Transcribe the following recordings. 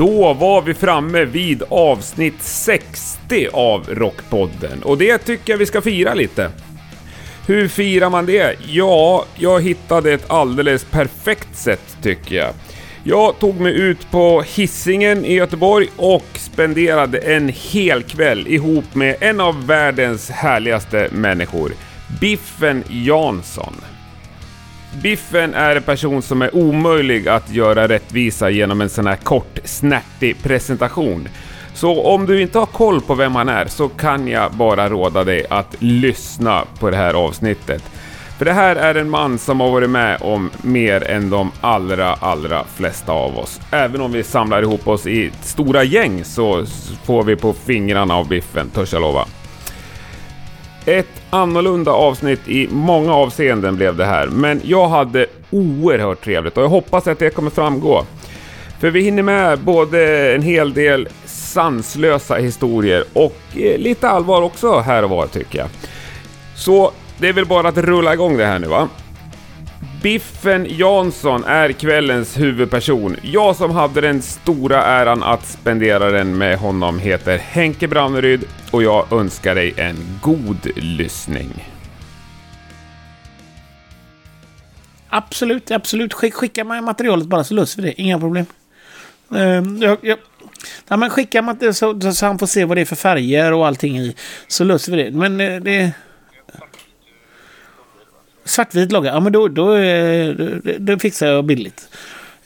Då var vi framme vid avsnitt 60 av Rockpodden och det tycker jag vi ska fira lite. Hur firar man det? Ja, jag hittade ett alldeles perfekt sätt tycker jag. Jag tog mig ut på Hissingen i Göteborg och spenderade en hel kväll ihop med en av världens härligaste människor, Biffen Jansson. Biffen är en person som är omöjlig att göra rättvisa genom en sån här kort, snärtig presentation. Så om du inte har koll på vem han är så kan jag bara råda dig att lyssna på det här avsnittet. För det här är en man som har varit med om mer än de allra, allra flesta av oss. Även om vi samlar ihop oss i stora gäng så får vi på fingrarna av Biffen, törs jag lova. Ett annorlunda avsnitt i många avseenden blev det här, men jag hade oerhört trevligt och jag hoppas att det kommer framgå. För vi hinner med både en hel del sanslösa historier och eh, lite allvar också här och var tycker jag. Så det är väl bara att rulla igång det här nu va? Biffen Jansson är kvällens huvudperson. Jag som hade den stora äran att spendera den med honom heter Henke Branneryd och jag önskar dig en god lyssning. Absolut, absolut. Skick, skicka mig materialet bara så löser vi det. Inga problem. Uh, jag, jag, nej, men skicka materialet så, så han får se vad det är för färger och allting i. Så löser vi det. Men uh, det... Svartvit logga, ja men då, då, då, då fixar jag billigt.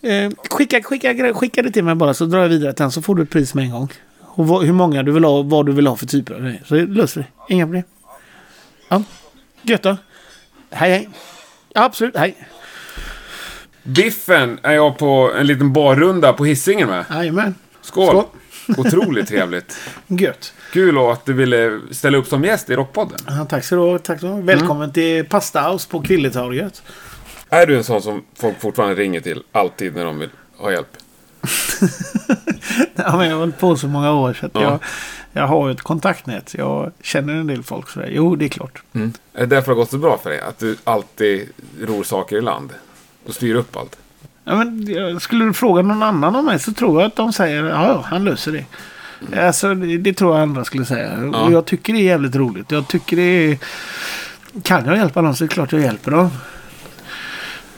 Eh, skicka, skicka, skicka det till mig bara så drar jag vidare till han så får du ett pris med en gång. Och vad, hur många du vill ha och vad du vill ha för typer av grejer. Så det löser vi. Inga problem. Ja, gött då. Hej hej. Ja, absolut, hej. Biffen är jag på en liten barrunda på hissingen med. Jajamän. Skål! Skål. Otroligt trevligt. Gött. Kul att du ville ställa upp som gäst i Rockpodden. Ja, tack så du ha. Tack så du Välkommen mm. till Pasta House på Kvilletorget. Är du en sån som folk fortfarande ringer till alltid när de vill ha hjälp? ja, men jag har hållit på så många år så att ja. jag, jag har ett kontaktnät. Jag känner en del folk sådär. Jo, det är klart. Mm. Är det därför det har gått så bra för dig? Att du alltid ror saker i land? Och styr upp allt? Ja, men, skulle du fråga någon annan om mig så tror jag att de säger ja, han löser det. Mm. Alltså, det, det, tror jag andra skulle säga. Ja. Och jag tycker det är jävligt roligt. Jag tycker det är... Kan jag hjälpa dem så är det klart jag hjälper dem.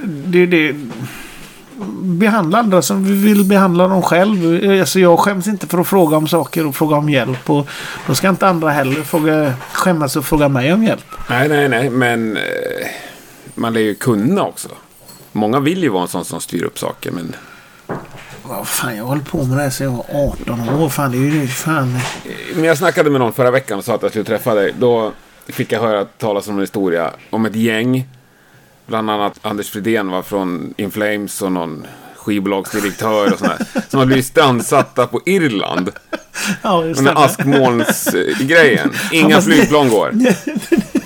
Det det... Behandla andra som vi vill behandla dem själv. Alltså jag skäms inte för att fråga om saker och fråga om hjälp. Och då ska inte andra heller fråga, skämmas och fråga mig om hjälp. Nej, nej, nej. Men eh, man lär ju kunna också. Många vill ju vara en sån som styr upp saker. Men vad fan, jag har hållit på med det här sedan jag var 18 år. Fan, det är ju fan. Men jag snackade med någon förra veckan och sa att jag skulle träffa dig. Då fick jag höra talas om en historia om ett gäng. Bland annat Anders Fridén var från Inflames och någon skivbolagsdirektör och sådär. Som har blivit strandsatta på Irland. Ja, just Den där askmolnsgrejen. Inga flygplan går.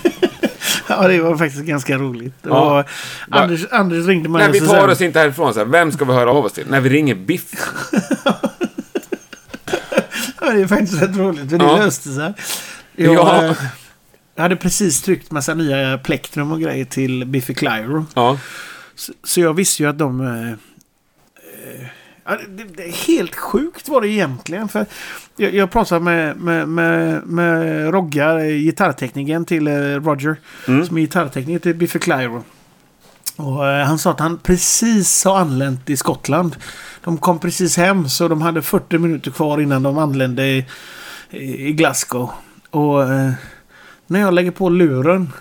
Ja, det var faktiskt ganska roligt. Ja. Anders, Anders ringde mig Nej, vi tar oss inte härifrån. Så här, vem ska vi höra av oss till? När vi ringer Biff. ja, det är faktiskt rätt roligt. För det ja. löste sig. Jag, ja. Eh, jag hade precis tryckt massa nya plektrum och grejer till Biffy Clyro. Ja. Så, så, jag visste ju att de... Eh, Ja, det, det, helt sjukt var det egentligen. För jag, jag pratade med, med, med, med Rogga, gitarrteknikern till eh, Roger. Mm. Som är gitarrtekniker till Biffy Clyro. Och eh, han sa att han precis har anlänt i Skottland. De kom precis hem så de hade 40 minuter kvar innan de anlände i, i Glasgow. Och eh, när jag lägger på luren.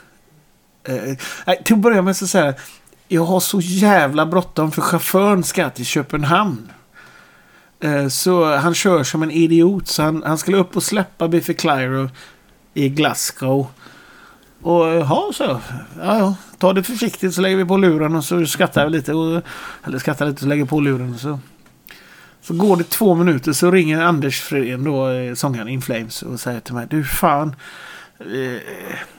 Eh, till att börja med så säger jag har så jävla bråttom för chauffören ska till Köpenhamn. Eh, så han kör som en idiot. Så han, han skulle upp och släppa Biffy Clyro i Glasgow. Och eh, ja, så. Ja, ja. Ta det försiktigt så lägger vi på luren och så skrattar vi lite. Och, eller skrattar lite och lägger på luren. Och så, så går det två minuter så ringer Anders Fredén då, eh, sångaren In Flames och säger till mig. Du fan.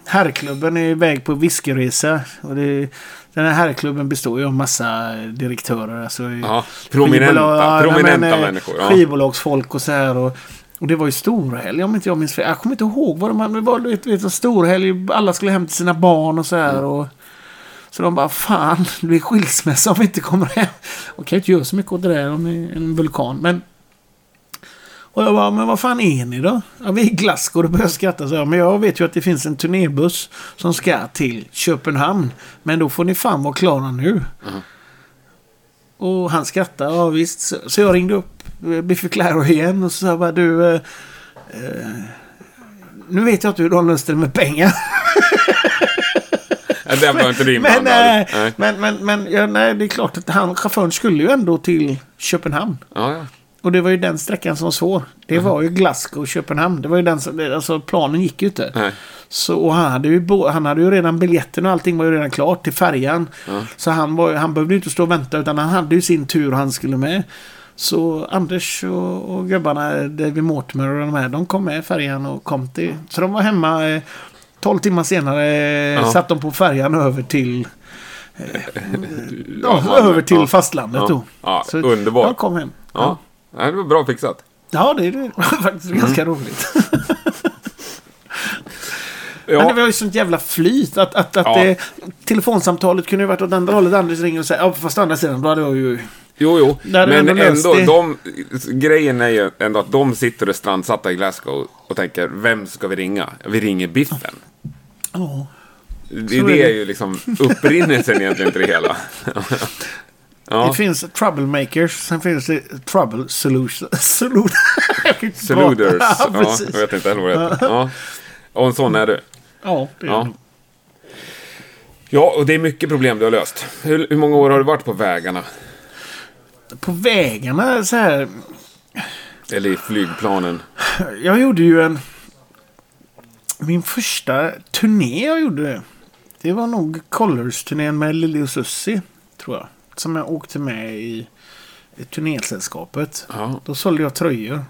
Herrklubben är iväg på whiskyresa. Och det den här herrklubben består ju av massa direktörer. Alltså ja, prominenta, prominenta men, eh, människor. Ja. Skivbolagsfolk och så här. Och, Och det var ju storhelg om inte jag minns fel. Jag kommer inte ihåg vad de hade. Det var vet, vet, storhelg. Alla skulle hem till sina barn och så här. Och, så de bara, fan, det blir skilsmässa om vi inte kommer hem. Och kan ju inte göra så mycket åt det där om det är en vulkan. Men... Och jag bara, men vad fan är ni då? Ja, vi är i Glasgow. Då började jag skratta. Så jag, men jag vet ju att det finns en turnébuss som ska till Köpenhamn. Men då får ni fan vara klara nu. Och han skrattade, ja visst. Så, så jag ringde upp eh, Biffy Clyro igen och så sa jag bara, du... Eh, eh, nu vet jag inte hur de löste det med pengar. Den var inte du Men, Nej. men, men, men ja, nej, det är klart att han, chauffören skulle ju ändå till Köpenhamn. Ja, ja. Och det var ju den sträckan som var svår. Det var ju Glasgow och Köpenhamn. Det var ju den som, alltså planen gick ju inte. Nej. Så och han, hade ju, han hade ju redan biljetten och allting var ju redan klart till färjan. Ja. Så han, var, han behövde ju inte stå och vänta utan han hade ju sin tur och han skulle med. Så Anders och, och grabbarna, David Mortimer och de här, de kom med färjan och kom till... Så de var hemma eh, 12 timmar senare. Ja. Satt de på färjan över till... Eh, Ja, över till fastlandet Ja, då. ja Så underbart. De kom hem. Ja. Ja, det var bra fixat. Ja, det, var faktiskt ganska roligt. Men Mm. Ja, det var ju sånt jävla flyt. Att, att, att Ja. eh, telefonsamtalet kunde ju varit åt andra hållet. Anders ringer och säger ja, fast å andra sidan, då hade jag ju... jo, jo. Är Men ändå de, grejen är ju ändå att de sitter och strandsatta i Glasgow och tänker, vem ska vi ringa? Vi ringer Biffen. Ja. Det, är det det. är ju liksom upprinnelsen egentligen till det hela. Det Ja, finns troublemakers, sen finns det trouble solution. Solu- Jag kan inte Saluders. prata. Ja, Ja, precis. jag vet inte heller vad det heter. Ja. Och en sån är du. Ja, det är Ja. det. Ja, och det är mycket problem du har löst. Hur, hur många år har du varit på vägarna? På vägarna så här. Eller i flygplanen? Jag gjorde ju en... Min första turné jag gjorde. Det var nog Colors-turnén med Lili och Susie. Tror jag. Som jag åkte med i, i turnésällskapet. Ja. Då sålde jag tröjor.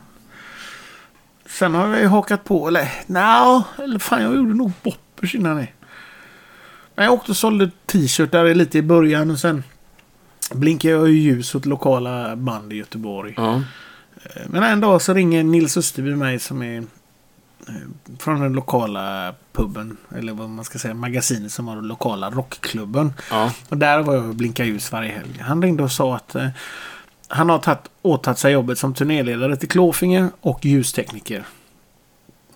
Sen har jag ju hakat på, eller nja, eller fan jag gjorde nog boppers innan det. Men jag åkte och sålde t-shirtar lite i början och sen blinkade jag ju ljus åt lokala band i Göteborg. Ja. Men en dag så ringer Nils Österby mig som är eh, från den lokala puben, eller vad man ska säga, magasinet som har den lokala rockklubben. Ja. Och där var jag och blinkade ljus varje helg. Han ringde och sa att eh, han har tagit, åtagit sig jobbet som turnéledare till Klåfinger och ljustekniker.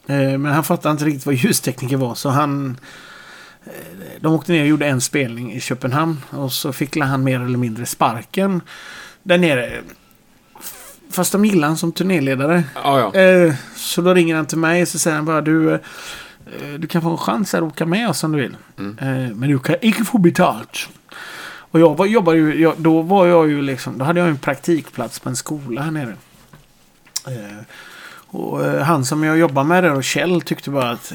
Eh, men han fattade inte riktigt vad ljustekniker var så han... Eh, de åkte ner och gjorde en spelning i Köpenhamn och så fick han mer eller mindre sparken där nere. Fast de gillade han som turnéledare. Ja, ja. Eh, så då ringer han till mig och så säger han bara du... Eh, du kan få en chans att åka med oss om du vill. Mm. Eh, men du kan inte få betalt. Och jag var, jobbade ju... Jag, då var jag ju liksom... Då hade jag en praktikplats på en skola här nere. Och han som jag jobbar med där och Kjell tyckte bara att...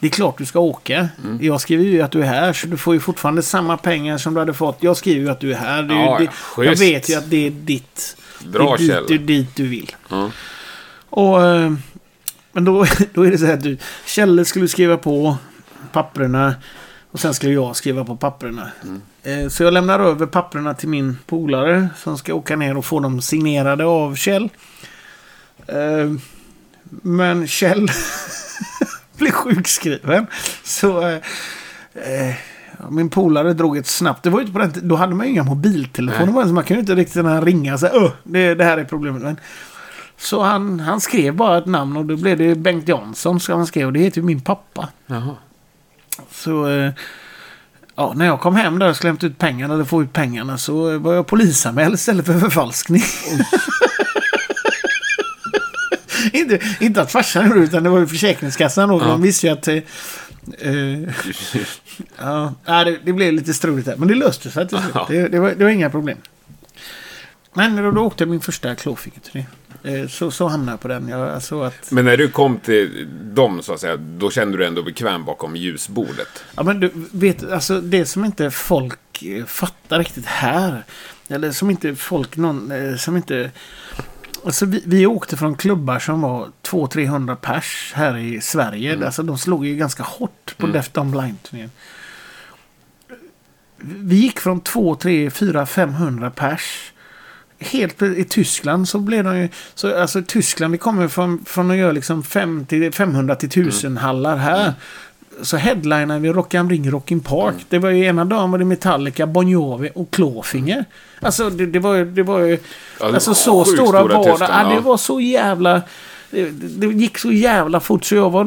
Det är klart du ska åka. Mm. Jag skriver ju att du är här så du får ju fortfarande samma pengar som du hade fått. Jag skriver ju att du är här. Det är ju, Ja, det, ja, jag vet ju att det är ditt... Bra det är dit, Kjell. det är dit du vill. Ja. Och, eh, men då, då är det så här att du, Kjelle skulle skriva på papperna och sen skulle jag skriva på papperna. Eh, Så jag lämnar över papperna till min polare som ska åka ner och få dem signerade av Kjell. Eh, Men Kjell blev sjukskriven. Så eh, min polare drog ett snabbt. Det var ju inte på den Då hade man ju inga mobiltelefoner. Nej. Så man kunde inte riktigt ringa och säga Öh, det, det här är problemet. Men, så han, han skrev bara ett namn och då blev det Bengt Jansson som han skrev. Och det heter ju min pappa. Jaha. Så eh, ja, när jag kom hem där och skulle hämta ut pengarna eller få ut pengarna så eh, var jag polisanmäld istället för förfalskning. inte, inte att farsan gjorde det, utan det var ju Försäkringskassan då. Ja. De visste ju att... Eh, ja, det, det blev lite struligt där. Men det löste sig till slut. Det, det, var, det var inga problem. Men då, då åkte min första klåfingerturné. Eh, så, så hamnade jag på den. Jag, alltså att, Men när du kom till dem, så att säga, då kände du dig ändå bekväm bakom ljusbordet? Ja, men du vet, alltså det som inte folk eh, fattar riktigt här. Eller som inte folk, någon, som inte... Alltså vi, vi åkte från klubbar som var 200-300 pers här i Sverige. Alltså de slog ju ganska hårt på Mm. Defton Blind-turnén. Vi gick från 2, 3, 4, 500 pers helt i Tyskland så blev de ju... Så, alltså Tyskland, vi kommer från, från att göra liksom 50, 500 till 1000 hallar här. Så headlinade vi Rock am Ring Rockin Park. Det var ju ena dagen var det Metallica, Bon Jovi och Clawfinger. Alltså det, det var ju... Det var ju Ja, det alltså var så sjukt stora var det. Ja, det var så jävla... Det, det gick så jävla fort så jag var,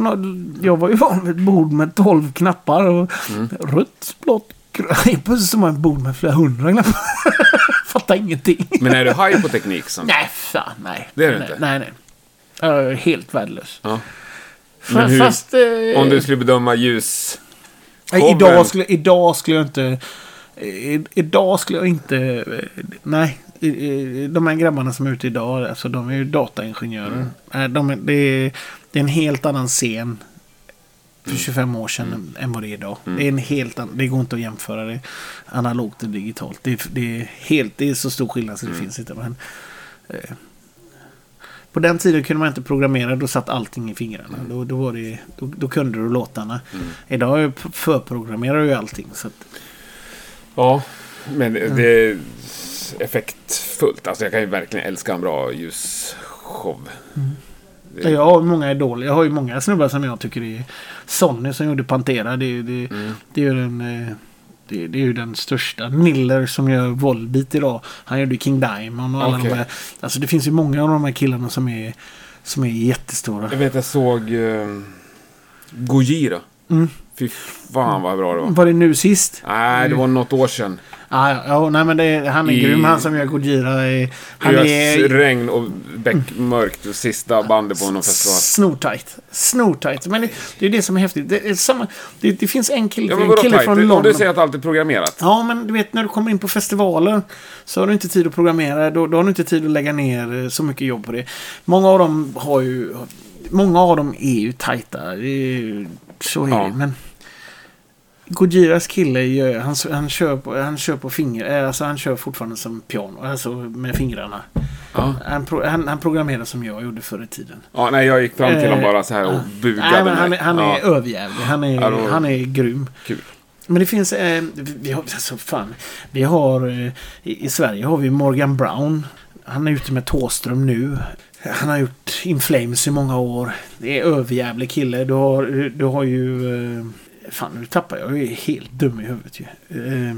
jag var ju van vid ett bord med 12 knappar. Och Mm. Rött, blått, grönt. Plötsligt man ett bord med flera hundra knappar. Fattar ingenting. Men är du haj på teknik? Som... Nej, fan nej. Det är du nej, inte? Nej, nej. Jag är helt värdelös. Ja. Men hur- Fast... Eh, Om du skulle bedöma ljus... nej, idag, skulle, idag skulle jag inte... i- Idag skulle jag inte... eh, Nej. i- i- De här grabbarna som är ute idag, alltså de är ju dataingenjörer. Mm. De är, det, är, det är en helt annan scen för Mm. 25 år sedan än vad det är idag. Det är en helt annan, Det går inte att jämföra det analogt och digitalt. Det, är- det, är, helt, det är så stor skillnad så det Mm. finns inte. Men, eh, på den tiden kunde man inte programmera, då satt allting i fingrarna. Då, då, var det, då, då kunde du låtarna. Mm. Idag förprogrammerar du allting. Så att, Ja, men det, Mm. är effektfullt. Alltså jag kan ju verkligen älska en bra ljusshow. Det- Jag har många idoler. Jag har ju många snubbar som jag tycker är... Sonny som gjorde Pantera. Det, det, Mm. det är ju den... Det, det är ju den största. Niller som gör Volbeat idag. Han gjorde King Diamond och alla Okej. de här. Alltså det finns ju många av de här killarna som är, som är jättestora. Jag vet jag såg uh, Gojira. Mm. Fy fan vad bra det var. Var det nu sist? Nej, det var något år sedan. Ah, ja, ja, nej men det, är- han är I- grym han som gör Gojira. Han är regn och beckmörkt. och Sista bandet på någon festival. snortajt. Snortajt. Men det, det är det som är häftigt. Det, är samma, det, det finns en kille, Ja, en kille tajt? från London. du säger att allt är programmerat. Ja, men du vet när du kommer in på festivaler så har du inte tid att programmera. Då, då har du inte tid att lägga ner eh, så mycket jobb på det. Många av dem har ju... Många av dem är ju tajta. Är, så är Ja. det. Men Gojiras kille, gör, han, han, kör på, han kör på finger... eh, Alltså han kör fortfarande som piano. Alltså med fingrarna. Ja. Han, pro, han, han programmerar som jag gjorde förr i tiden. ja, nej, jag gick fram till honom Eh, bara så här och bugade Nej, men han, är- mig. han är ja. överjävlig. Han är, Ja, han är grym. Kul. Men det finns... Eh, vi har, alltså, fan, vi har... Eh, i, I Sverige har vi Morgan Brown. Han är ute med Tåström nu. Han har gjort In Flames i många år. Det är överjävlig kille. Du har, du har ju... Fan, nu tappar jag. Jag är helt dum i huvudet ju. Eh,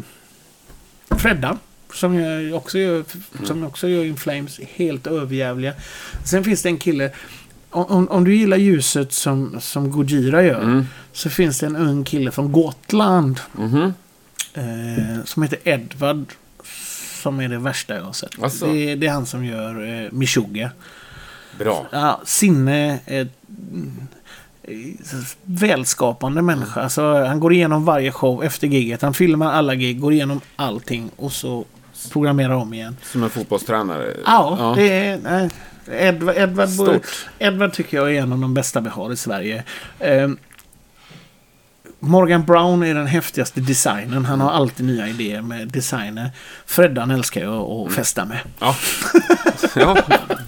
Fredda. Som jag också gör, som också gör In Flames. Helt överjävliga. Sen finns det en kille... Om, om, du gillar ljuset som, som Gojira gör. Mm. Så finns det en ung kille från Gotland. Mhm. Eh, som heter Edvard. Som är det värsta jag har sett. Asså? Det, det är han som gör eh, Meshuggah. Bra. Ja, sinne. Mm, eh, välskapande människa. Alltså, han går igenom varje show efter giget. Han filmar alla gig, går igenom allting och så programmerar om igen. Som en fotbollstränare. Ja, det är... Nej, Edvard, Edvard. Edvard tycker jag är en av de bästa vi har i Sverige. Eh, Morgan Brown är den häftigaste designen. Han har alltid nya idéer med designer. Freddan älskar jag att festa med. Ja. ja,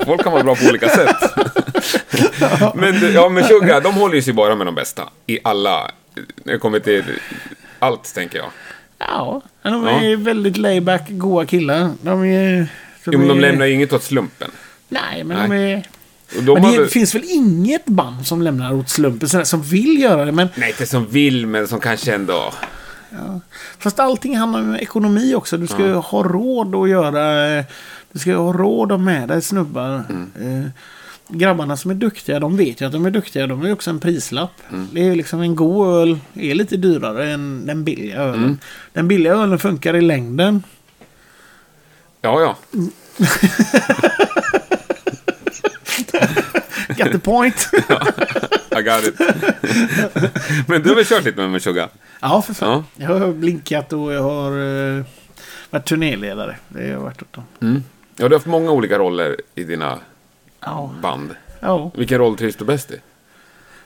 folk kan vara bra på olika sätt. men ja, men Sugar, de håller ju sig bara med de bästa. I alla... När det kommer till allt, tänker jag. Ja, de är väldigt layback, goa killar. De är... De Jo, men de är- lämnar ju inget åt slumpen. Nej, men de Nej. är... De Men det hade... finns väl inget band som lämnar åt slumpen, sådär, som vill göra det. Men Nej, inte som vill, men som kanske ändå... Fast allting handlar om ekonomi också. Du ska ju ha råd att göra... eh, Du ska ju ha råd att med dig snubbar. Eh, grabbarna som är duktiga, de vet ju att de är duktiga. De har ju också en prislapp. Det är liksom en god öl är lite dyrare än den billiga ölen. Den billiga ölen funkar i längden. Ja, ja. Got the point. I got it. men du har väl kört lite med Meshuggah? ja, för fan. Ja. Jag har blinkat och jag har uh, varit turnéledare. Det har jag varit åt dem. Mm. Ja, du har haft många olika roller i dina Ja. band. ja. Vilken roll trivs du bäst i?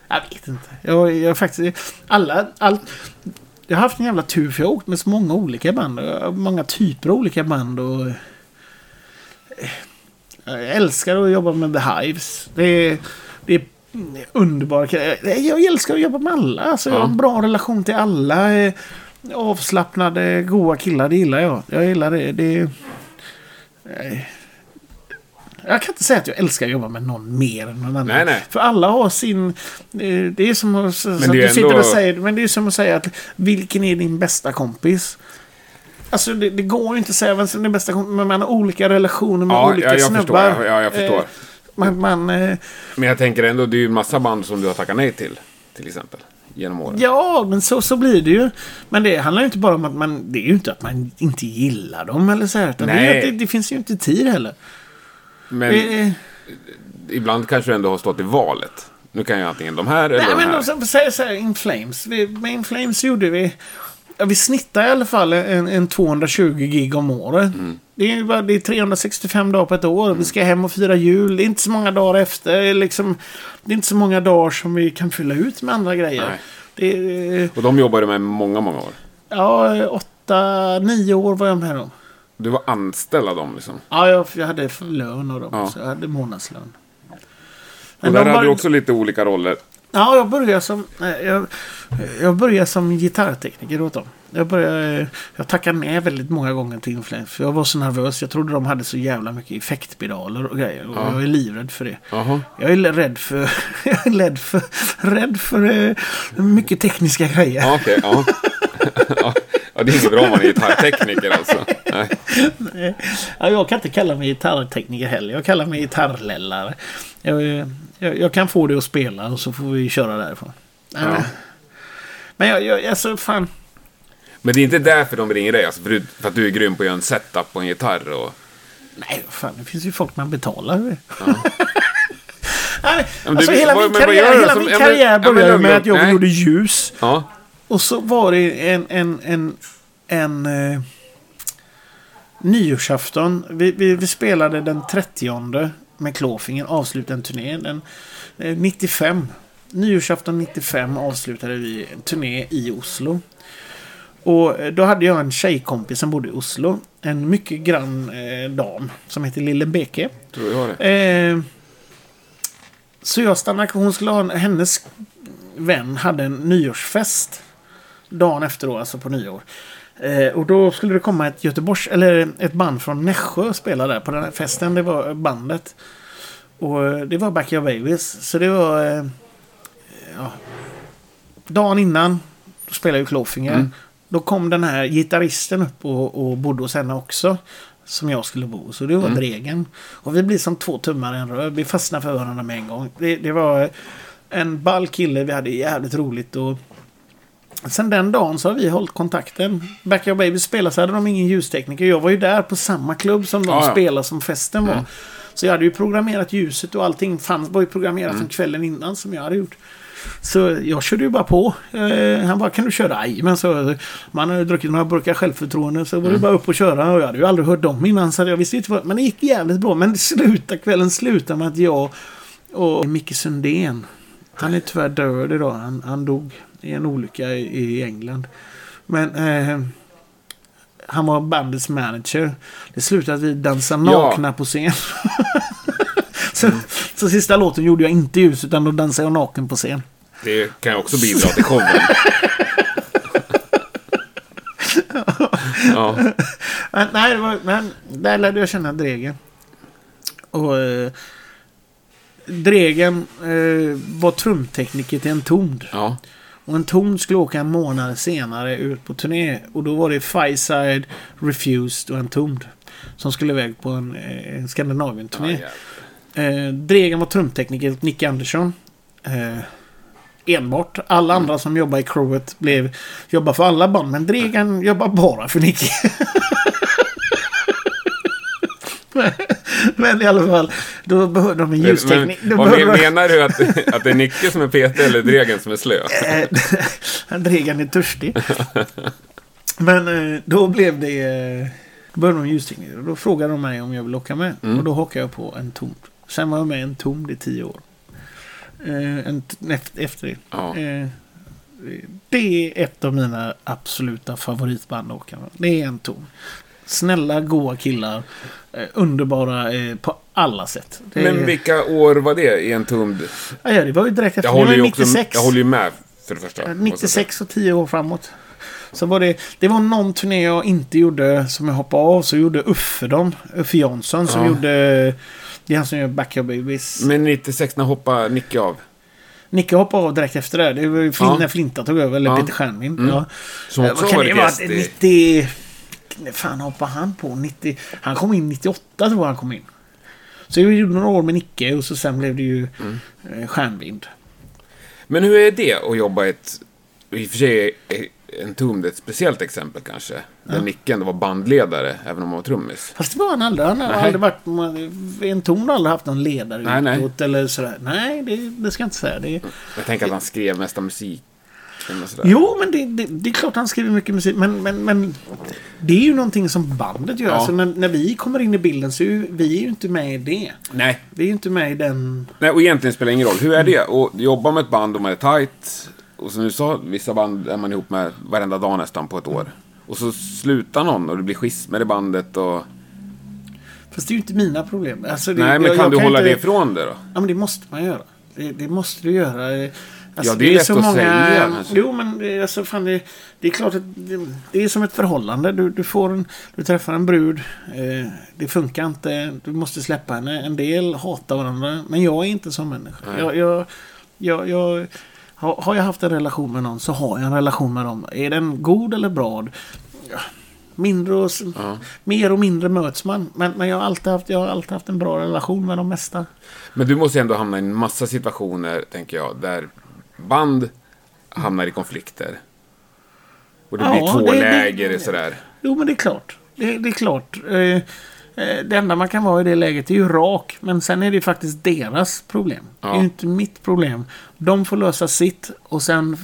Jag vet inte. Jag, jag har faktiskt... Alla... Allt, jag har haft en jävla tur för jag har åkt med så många olika band. och Många typer av olika band. Och, eh, jag älskar att jobba med The Hives. Det är, det är underbara jag, älskar att jobba med alla. Alltså, Jag har Ja. en bra relation till alla. Avslappnade, goa killar. Det gillar jag. Jag gillar det. det Jag kan inte säga att jag älskar att jobba med någon mer än någon annan. Nej, nej. För alla har sin... eh, Det är som att, att det är du sitter ändå- och säger... Men det är som att säga att vilken är din bästa kompis? Alltså det, det går ju inte att säga vem som är bästa kompis. Men man har olika relationer med Ja, olika ja, jag snubbar. förstår. Ja, jag förstår. Eh, Man, man, eh, Men jag tänker ändå, det är ju en massa band som du har tackat nej till. Till exempel. Genom åren. ja, men så, så blir det ju. Men det handlar ju inte bara om att man... Det är ju inte att man inte gillar dem eller så här. Utan det, Nej. att det, det finns ju inte tid heller. Men Eh, ibland kanske du ändå har stått i valet. Nu kan jag antingen de här eller Nej, de men här. då, så, säg så här, In Flames. Vi, med In Flames gjorde vi... Ja, vi snittar i alla fall en, en 220 gig om året. Mm. Det är, bara, det är 365 dagar på ett år. Vi ska hem och fira jul. Det är inte så många dagar efter. Det är Liksom, det är inte så många dagar som vi kan fylla ut med andra grejer. Det är, Och de jobbar du med många, många år. ja, åtta, nio år var jag med då. Du var anställd av dem liksom. Ja, jag, jag hade lön av dem. Ja. Så jag hade månadslön. Och Men där de hade du också lite olika roller. Ja, jag började som, nej, jag, jag började som gitarrtekniker åt dem. Jag, började, jag tackade nej väldigt många gånger till Inflames. För jag var så nervös. Jag trodde de hade så jävla mycket effektpedaler och grejer. Och Ja. jag är livrädd för det. Jaha. Jag är rädd för... Jag är rädd för... Rädd för eh, mycket tekniska grejer. Ja, okej. ja. ja. Ja, det är inget bra om man är gitarrtekniker alltså. Nej. Ja, jag kan inte kalla mig gitarrtekniker heller. Jag kallar mig gitarrlällare. Jag, jag, jag kan få det att spela och så får vi köra därifrån. Nej, Ja. men- Men jag, jag, alltså fan... Men det är inte därför de ringer dig, alltså, för, att du är grym på att göra en setup på en gitarr och... Nej, fan, det finns ju folk man betalar. Nej, men alltså du- hela vad- min karriär, hela min ja, karriär ja, började med att jag Nej. gjorde ljus. Ja. Och så var det en, en, en, en eh, nyårsafton. Vi, vi, vi spelade den 30 med Klåfingen, avslutade en turné. Den, eh, 95. Nyårsafton 95 avslutade vi en turné i Oslo. Och eh, då hade jag en tjejkompis som bodde i Oslo. En mycket grann eh, dam som heter Lille Beke. Tror jag det. Eh, så jag stannade kvar. Hon skulle ha, hennes vän hade en nyårsfest. Dagen efter då, alltså på nyår. Eh, och då skulle det komma ett Göteborgs, eller ett band från Nässjö och spela där på den här festen. Det var bandet. Och eh, det var Backyard Babies. Så det var... Eh, ja, dagen innan, då spelade ju Klåfinger. Mm. Då kom den här gitarristen upp och, och bodde hos henne också. Som jag skulle bo Så det var Mm. Dregen. Och vi blir som två tummar i en röd. Vi fastnade för varandra med en gång. Det, det var en ball kille. Vi hade jävligt roligt. Och sen den dagen så har vi hållit kontakten. Backyard Babies spelade så hade de ingen ljustekniker. Jag var ju där på samma klubb som de Ja, ja. spelade som festen var. Mm. Så jag hade ju programmerat ljuset och allting fanns, var ju programmerat Mm. från kvällen innan som jag hade gjort. Så jag körde ju bara på. Eh, han bara, kan du köra? Aj, men så Man hade druckit några burkar självförtroende så var det bara upp och köra. Och jag hade ju aldrig hört dem innan så jag visste inte vad... Men det gick jävligt bra. Men det slutade, kvällen slutade med att jag och Micke Sundén. Han är tyvärr död idag. Han, han dog i en olycka i, England. Men eh, han var bandets manager. Det slutade att vi dansade Ja. nakna på scen. så, så sista låten gjorde jag inte ljus utan då dansade jag naken på scen. Det kan ju också bidra till showen. ja. Men, nej, det var, men där lärde jag känna Dregen. Och eh, Dregen eh, var trumtekniker till en Tond. ja. Och en Tond skulle åka en månad senare ut på turné. Och då var det Fireside, Refused och en Tond. Som skulle iväg på en, eh, en Skandinavien-turné. jävlar. Eh, Dregen var trumtekniker åt Nick Andersson. Eh, enbart. Alla Mm. andra som jobbar i crewet blev jobbar för alla band. Men Dregen jobbar bara för Nick. men i alla fall. Då behövde de en ljusteknik. Men, men, menar du att, att det är Nicke som är PT eller Dregen som är slö? Eh, Dregen är törstig. Men eh, då blev det... Eh, då började de ljusteknik. Och Då frågade de mig om jag ville åka med. Mm. Och då hockade jag på en tom. Sen var jag med en tom i tio år. Eh, en, efter, efter det. Ja. Eh, det är ett av mina absoluta favoritband att åka med. Det är en tom. Snälla, goa killar. Eh, underbara eh, på alla sätt. Det, Men vilka år var det i en tumd? ja, ja, det var ju direkt efter. Jag håller, ju också, 96. jag håller ju med för det första. Eh, 96 och 10 år framåt. Så var det, det var någon turné jag inte gjorde som jag hoppade av. Så gjorde Uffe dem. Uffe Jansson som Ja. gjorde Det är han som gör Backyard Babies. Men 96, när hoppade Nicke av? Nicke hoppade av direkt efter det. Det var ju Flin, Ja. när Flinta tog över, eller Ja. Peter Stjernvind. Mm. Ja. Som Eh, också kan varit det vara? gäst i... 90... När fan hoppade han på? 90... Han kom in 98 tror jag han kom in. Så jag gjorde några år med Nicke och så sen blev det ju Mm. eh, Stjärnvind. Men hur är det att jobba i ett... I och för sig är en tum det är ett speciellt exempel kanske. Där Nicke ändå var bandledare, även om han var trummis. Fast det var han aldrig. Han har Nej. aldrig varit... En ton har aldrig haft någon ledare Nej, nej. utåt eller sådär. Nej, det, det ska jag inte säga. Det, Jag tänker att han skrev mesta musik. Eller sådär. Jo, men det, det, det är klart han skriver mycket musik. Men, men, men det är ju någonting som bandet gör. Ja. Alltså när, när vi kommer in i bilden så är ju, vi är ju inte med i det. Nej. Vi är ju inte med i den... Nej, och egentligen spelar det ingen roll. Hur är det att jobba med ett band och man är tight? Och som du sa, vissa band är man ihop med varenda dag nästan på ett år. Och så slutar någon och det blir schismer i bandet och... Fast det är ju inte mina problem. Alltså det, Nej, men jag- kan jag du hålla inte- det ifrån det då? Ja, men det måste man göra. Det, det måste du göra. Alltså, Ja, det är lätt att säga, kanske. Jo, men det, alltså, fan, det, det är klart att det, det är som ett förhållande. Du, du, får en, du träffar en brud. Eh, det funkar inte. Du måste släppa henne. En del hatar varandra. Men jag är inte som människa. Nej. Jag, jag, jag, jag, har, har jag haft en relation med någon så har jag en relation med dem. Är den god eller bra? Ja, Mindre och, Ja. Mer och mindre möts man. Men, men jag, har alltid haft, jag har alltid haft en bra relation med de mesta. Men du måste ändå hamna i en massa situationer, tänker jag, där band hamnar i konflikter. Och det Ja, blir två det- det- läger och sådär. Jo, men det är klart. Det, det är klart. Eh, eh, det enda man kan vara i det läget är ju rak. Men sen är det ju faktiskt deras problem. Det är Ja. ju inte mitt problem. De får lösa sitt och sen...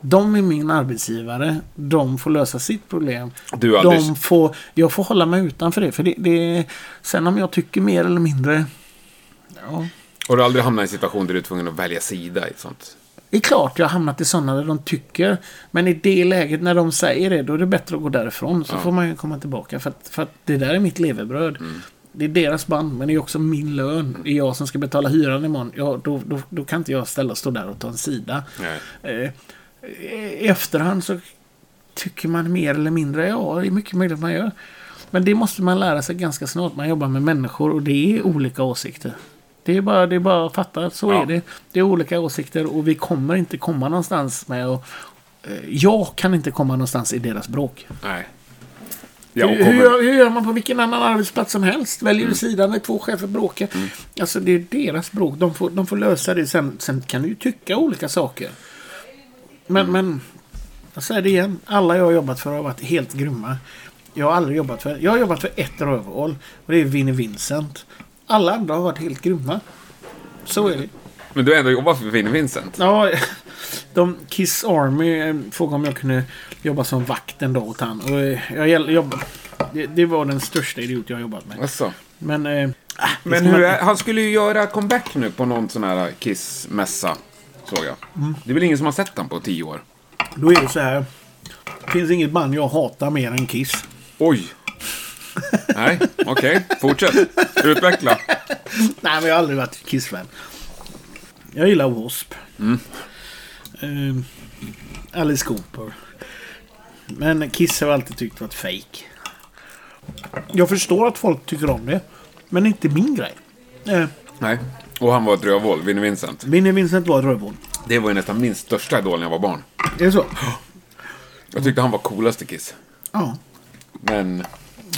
De är min arbetsgivare. De får lösa sitt problem. Du har. De får, jag får hålla mig utanför det. För det, det sen om jag tycker mer eller mindre... Ja, Och du har aldrig hamnat i en situation där du är tvungen att välja sida i ett sånt? Det är klart jag har hamnat i sådana där de tycker. Men i det läget när de säger det, då är det bättre att gå därifrån. Så Ja. får man ju komma tillbaka. För att, för att det där är mitt levebröd. Det är deras band, men det är också min lön. Det är jag som ska betala hyran imorgon. Ja, då, då, då kan inte jag ställa stå där och ta en sida. Nej. Eh, I efterhand så tycker man mer eller mindre, ja, det är mycket möjligt man gör. Men det måste man lära sig ganska snart. Man jobbar med människor och det är olika åsikter. Det är bara, det är bara att fatta att så Ja. är det. Det är olika åsikter och vi kommer inte komma någonstans med att... eh, Jag kan inte komma någonstans i deras bråk. Nej. Ja, och hur, hur, hur gör man på vilken annan arbetsplats som helst? Väljer du sida med två chefer bråkar? Mm. Alltså det är deras bråk. De får, de får lösa det. Sen, sen kan du ju tycka olika saker. Men, Mm. men jag säger det igen. Alla jag har jobbat för har varit helt grymma. Jag har aldrig jobbat för... Jag har jobbat för ett rövhål. Och det är Vinnie Vincent. Alla andra har varit helt grymma. Så är det. Men du har ändå jobbat för Vinnie Vincent? Ja, de Kiss Army eh, frågade om jag kunde jobba som vakt en dag åt han. Och eh, jag jobbade... Det, det var den största idiot jag har jobbat med. Alltså. Men... Eh, ah, Men hur man- han skulle ju göra comeback nu på någon sån här Kiss-mässa. Såg jag. Det är väl ingen som har sett den på tio år? Då är det så här. Det finns inget band jag hatar mer än Kiss. Oj! Nej, okej. Fortsätt. Utveckla. Nej, men jag har aldrig varit Kiss-fan. Jag gillar W.A.S.P. Mm. Eh, Alice Cooper. Men Kiss har jag alltid tyckt varit fake. Jag förstår att folk tycker om det. Men inte min grej. Eh, Nej. Och han var ett rövhål, Vinnie Vincent. Vinnie Vincent var ett rövhål. Det var ju nästan min största idol när jag var barn. Är det så? Jag tyckte han var coolast i Kiss. Ja. Men...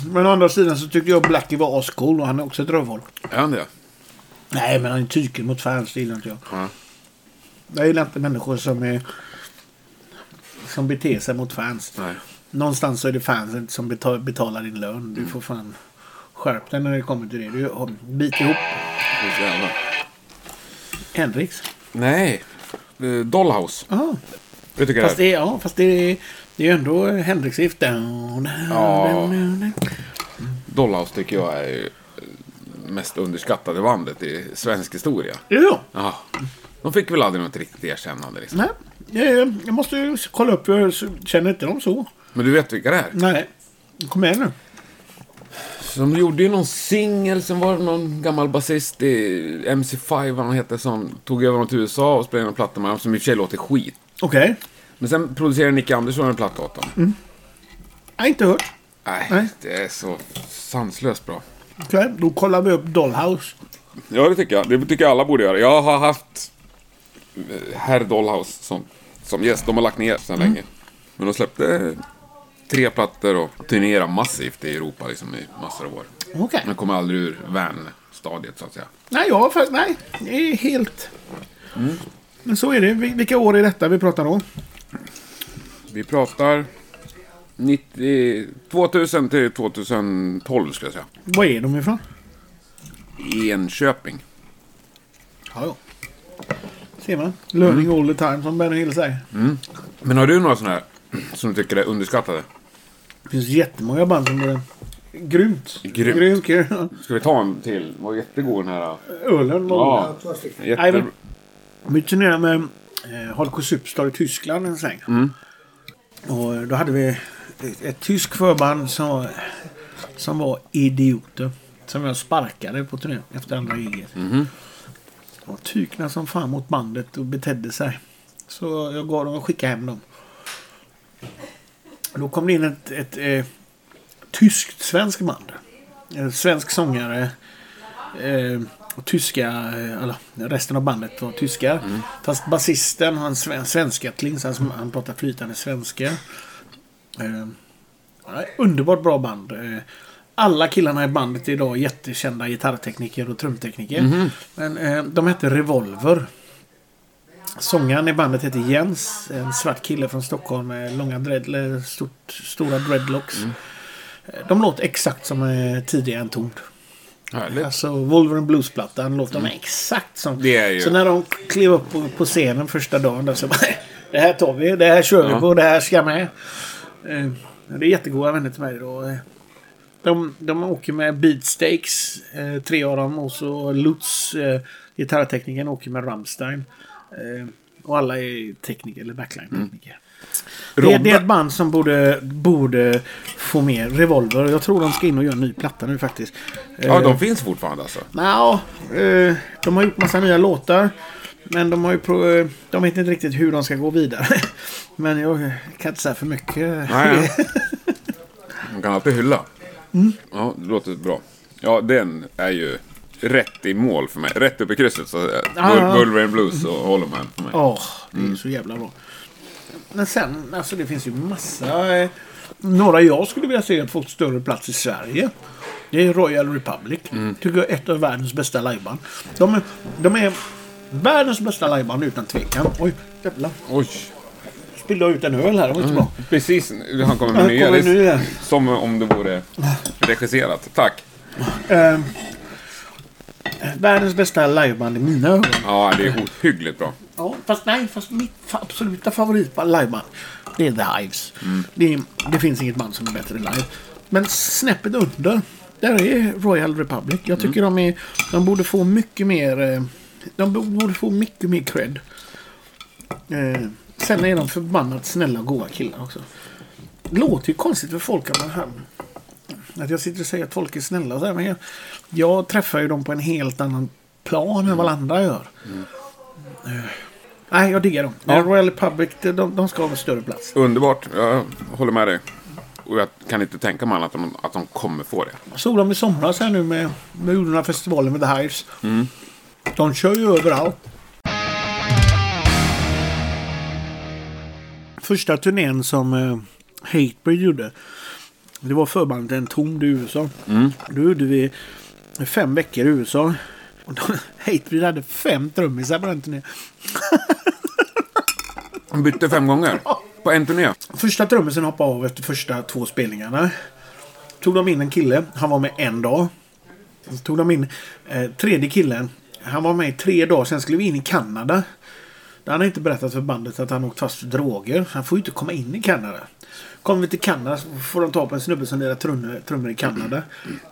Men å andra sidan så tyckte jag Blackie var ascool och han är också ett rövhål. Är han det? Nej, men han är tyken mot fans, det gillar inte jag. Ja. Jag gillar inte människor som är... Som beter sig mot fans. Nej. Någonstans så är det fansen som betal, betalar din lön. Du får fan skärp dig när det kommer till det. Du har bit ihop. Jävlar. Henriks. Nej. Eh, Dollhouse. Jag fast det är. det är, ja, fast det är, det är ju ändå down, Ja. down. Dollhouse tycker jag är mest underskattade bandet i svensk historia. Ja, Ja. De fick väl aldrig något riktigt erkännande liksom. nej. Jag, måste ju kolla upp. Jag känner inte dem så. Men du vet vilka det är? Nej. Kom igen nu. Så de gjorde ju någon singel, sen var det någon gammal basist i MC5, vad han hette, som tog över dem till USA och spelade en platta med dem, som i och för sig låter skit. Okej. Men sen producerade Nicke Andersson en platta åt dem. Jag har inte hört. Nej, Nej. det är så sanslöst bra. Okej, då kollar vi upp Dollhouse. Ja, det tycker jag. Det tycker jag alla borde göra. Jag har haft eh, Herr Dollhouse som, som gäst. De har lagt ner sedan länge. Men de släppte tre plattor och turnerade massivt i Europa liksom, i massor av år. Okej. Men kommer aldrig ur van-stadiet så att säga. Nej, jag har faktiskt... Nej, det är helt... Men så är det. Vil- Vilka år är detta vi pratar om? Vi pratar 90, 2000 till 2012 skulle jag säga. Var är de ifrån? Enköping. Ja, ja. Ser man. Learning all the time som Benny Hill säger. Men har du några sådana här som du tycker är underskattade? Det finns jättemånga band som är grymt. Grymt. Grymt. Ska vi ta en till? Den var jättegod den här. Ölen var Ja, Nej, jätte... men- Vi turnerade med eh, Hardcore Superstar i Tyskland en sväng. Och då hade vi ett, ett tyskt förband som, som var idioter. Som jag sparkade på turnén efter andra giget. De var tykna som fan mot bandet och betedde sig. Så jag gav dem och skickade hem dem. Då kom det in ett, ett eh, tyskt svenskt band. En svensk sångare. Eh, och tyska, eh, eller resten av bandet var tyskar. Fast basisten har en sven, svenskättling så han, han pratar flytande svenska. Eh, underbart bra band. Eh, alla killarna i bandet är idag jättekända gitarrtekniker och trumtekniker. Men eh, de hette Revolver. Sångaren i bandet heter Jens. En svart kille från Stockholm med långa dread, eller stort, stora dreadlocks. Eh, De låter exakt som eh, tidigare en Tord. Härligt. Alltså Wolverine Blues-plattan låter de exakt som. Det är ju- Så när de klev upp på, på scenen första dagen där så bara Det här tar vi, det här kör vi Ja. på, det här ska med. Eh, det är jättegoda vänner till mig då. Eh, De, de åker med Beatstakes, eh, tre av dem. Och så Lutz, eh, gitarrteknikern, åker med Rammstein. Eh, och alla är tekniker, eller backline-tekniker. Det, det är ett band som borde, borde få mer Revolver. Jag tror de ska in och göra en ny platta nu faktiskt. Ja, Eh, de finns fortfarande alltså. Nja, eh, de har gjort massa nya låtar. Men de har ju pro, eh, de vet inte riktigt hur de ska gå vidare. Men jag kan inte säga för mycket. Nej, ja. Man kan alltid hylla. Ja, det låter bra. Ja, den är ju rätt i mål för mig. Rätt upp i krysset. Så, Ja, ja. ja. Wolverine Blues och med för mig. Åh, det är så jävla bra. Men sen, alltså det finns ju massa... Eh, några jag skulle vilja se fått större plats i Sverige. Det är Royal Republic. Tycker jag är ett av världens bästa liveband. De är, de är världens bästa liveband utan tvekan. Oj, jävlar. Oj, Spillde jag ut en öl här. Det var inte bra. precis. Han kommer med nya. kommer igen. Som om det vore regisserat. Tack. Eh, världens bästa liveband i mina ögon. Ja, det är ohyggligt bra. Ja, fast nej, fast mitt absoluta favoritband liveband det är The Hives. Det, är, det finns inget band som är bättre live. Men snäppet under, där är Royal Republic. Jag tycker de, är, de borde få mycket mer... eh, De borde få mycket mer cred. Eh, sen är de förbannat snälla och goa killar också. Det låter ju konstigt för folk att man hör att jag sitter och säger att folk är snälla så här, men jag, jag träffar ju dem på en helt annan plan än vad andra gör. Eh, Nej, jag diggar dem. Ja. Royal Republic, de, de ska ha en större plats. Underbart. Jag håller med dig. Och jag kan inte tänka mig annat än att de, kommer få det. Jag såg dem i somras här nu med, med Udona festivalen med The Hives. De kör ju överallt. Första turnén som eh, Hatebreed gjorde. Det var förbandet En tom i USA. Då gjorde vi fem veckor i USA. Och då, Hatebreed hade fem trummisar på den turnén. De bytte fem gånger. På en turné. Första trummisen hoppade av efter första två spelningarna. Tog de in en kille. Han var med en dag. Så tog de in eh, tredje killen. Han var med i tre dagar. Sen skulle vi in i Kanada. Där han har inte berättat för bandet att han åkt fast för droger. Han får ju inte komma in i Kanada. Kommer vi till Kanada så får de ta på en snubbe som lirar trummor, trummor i Kanada.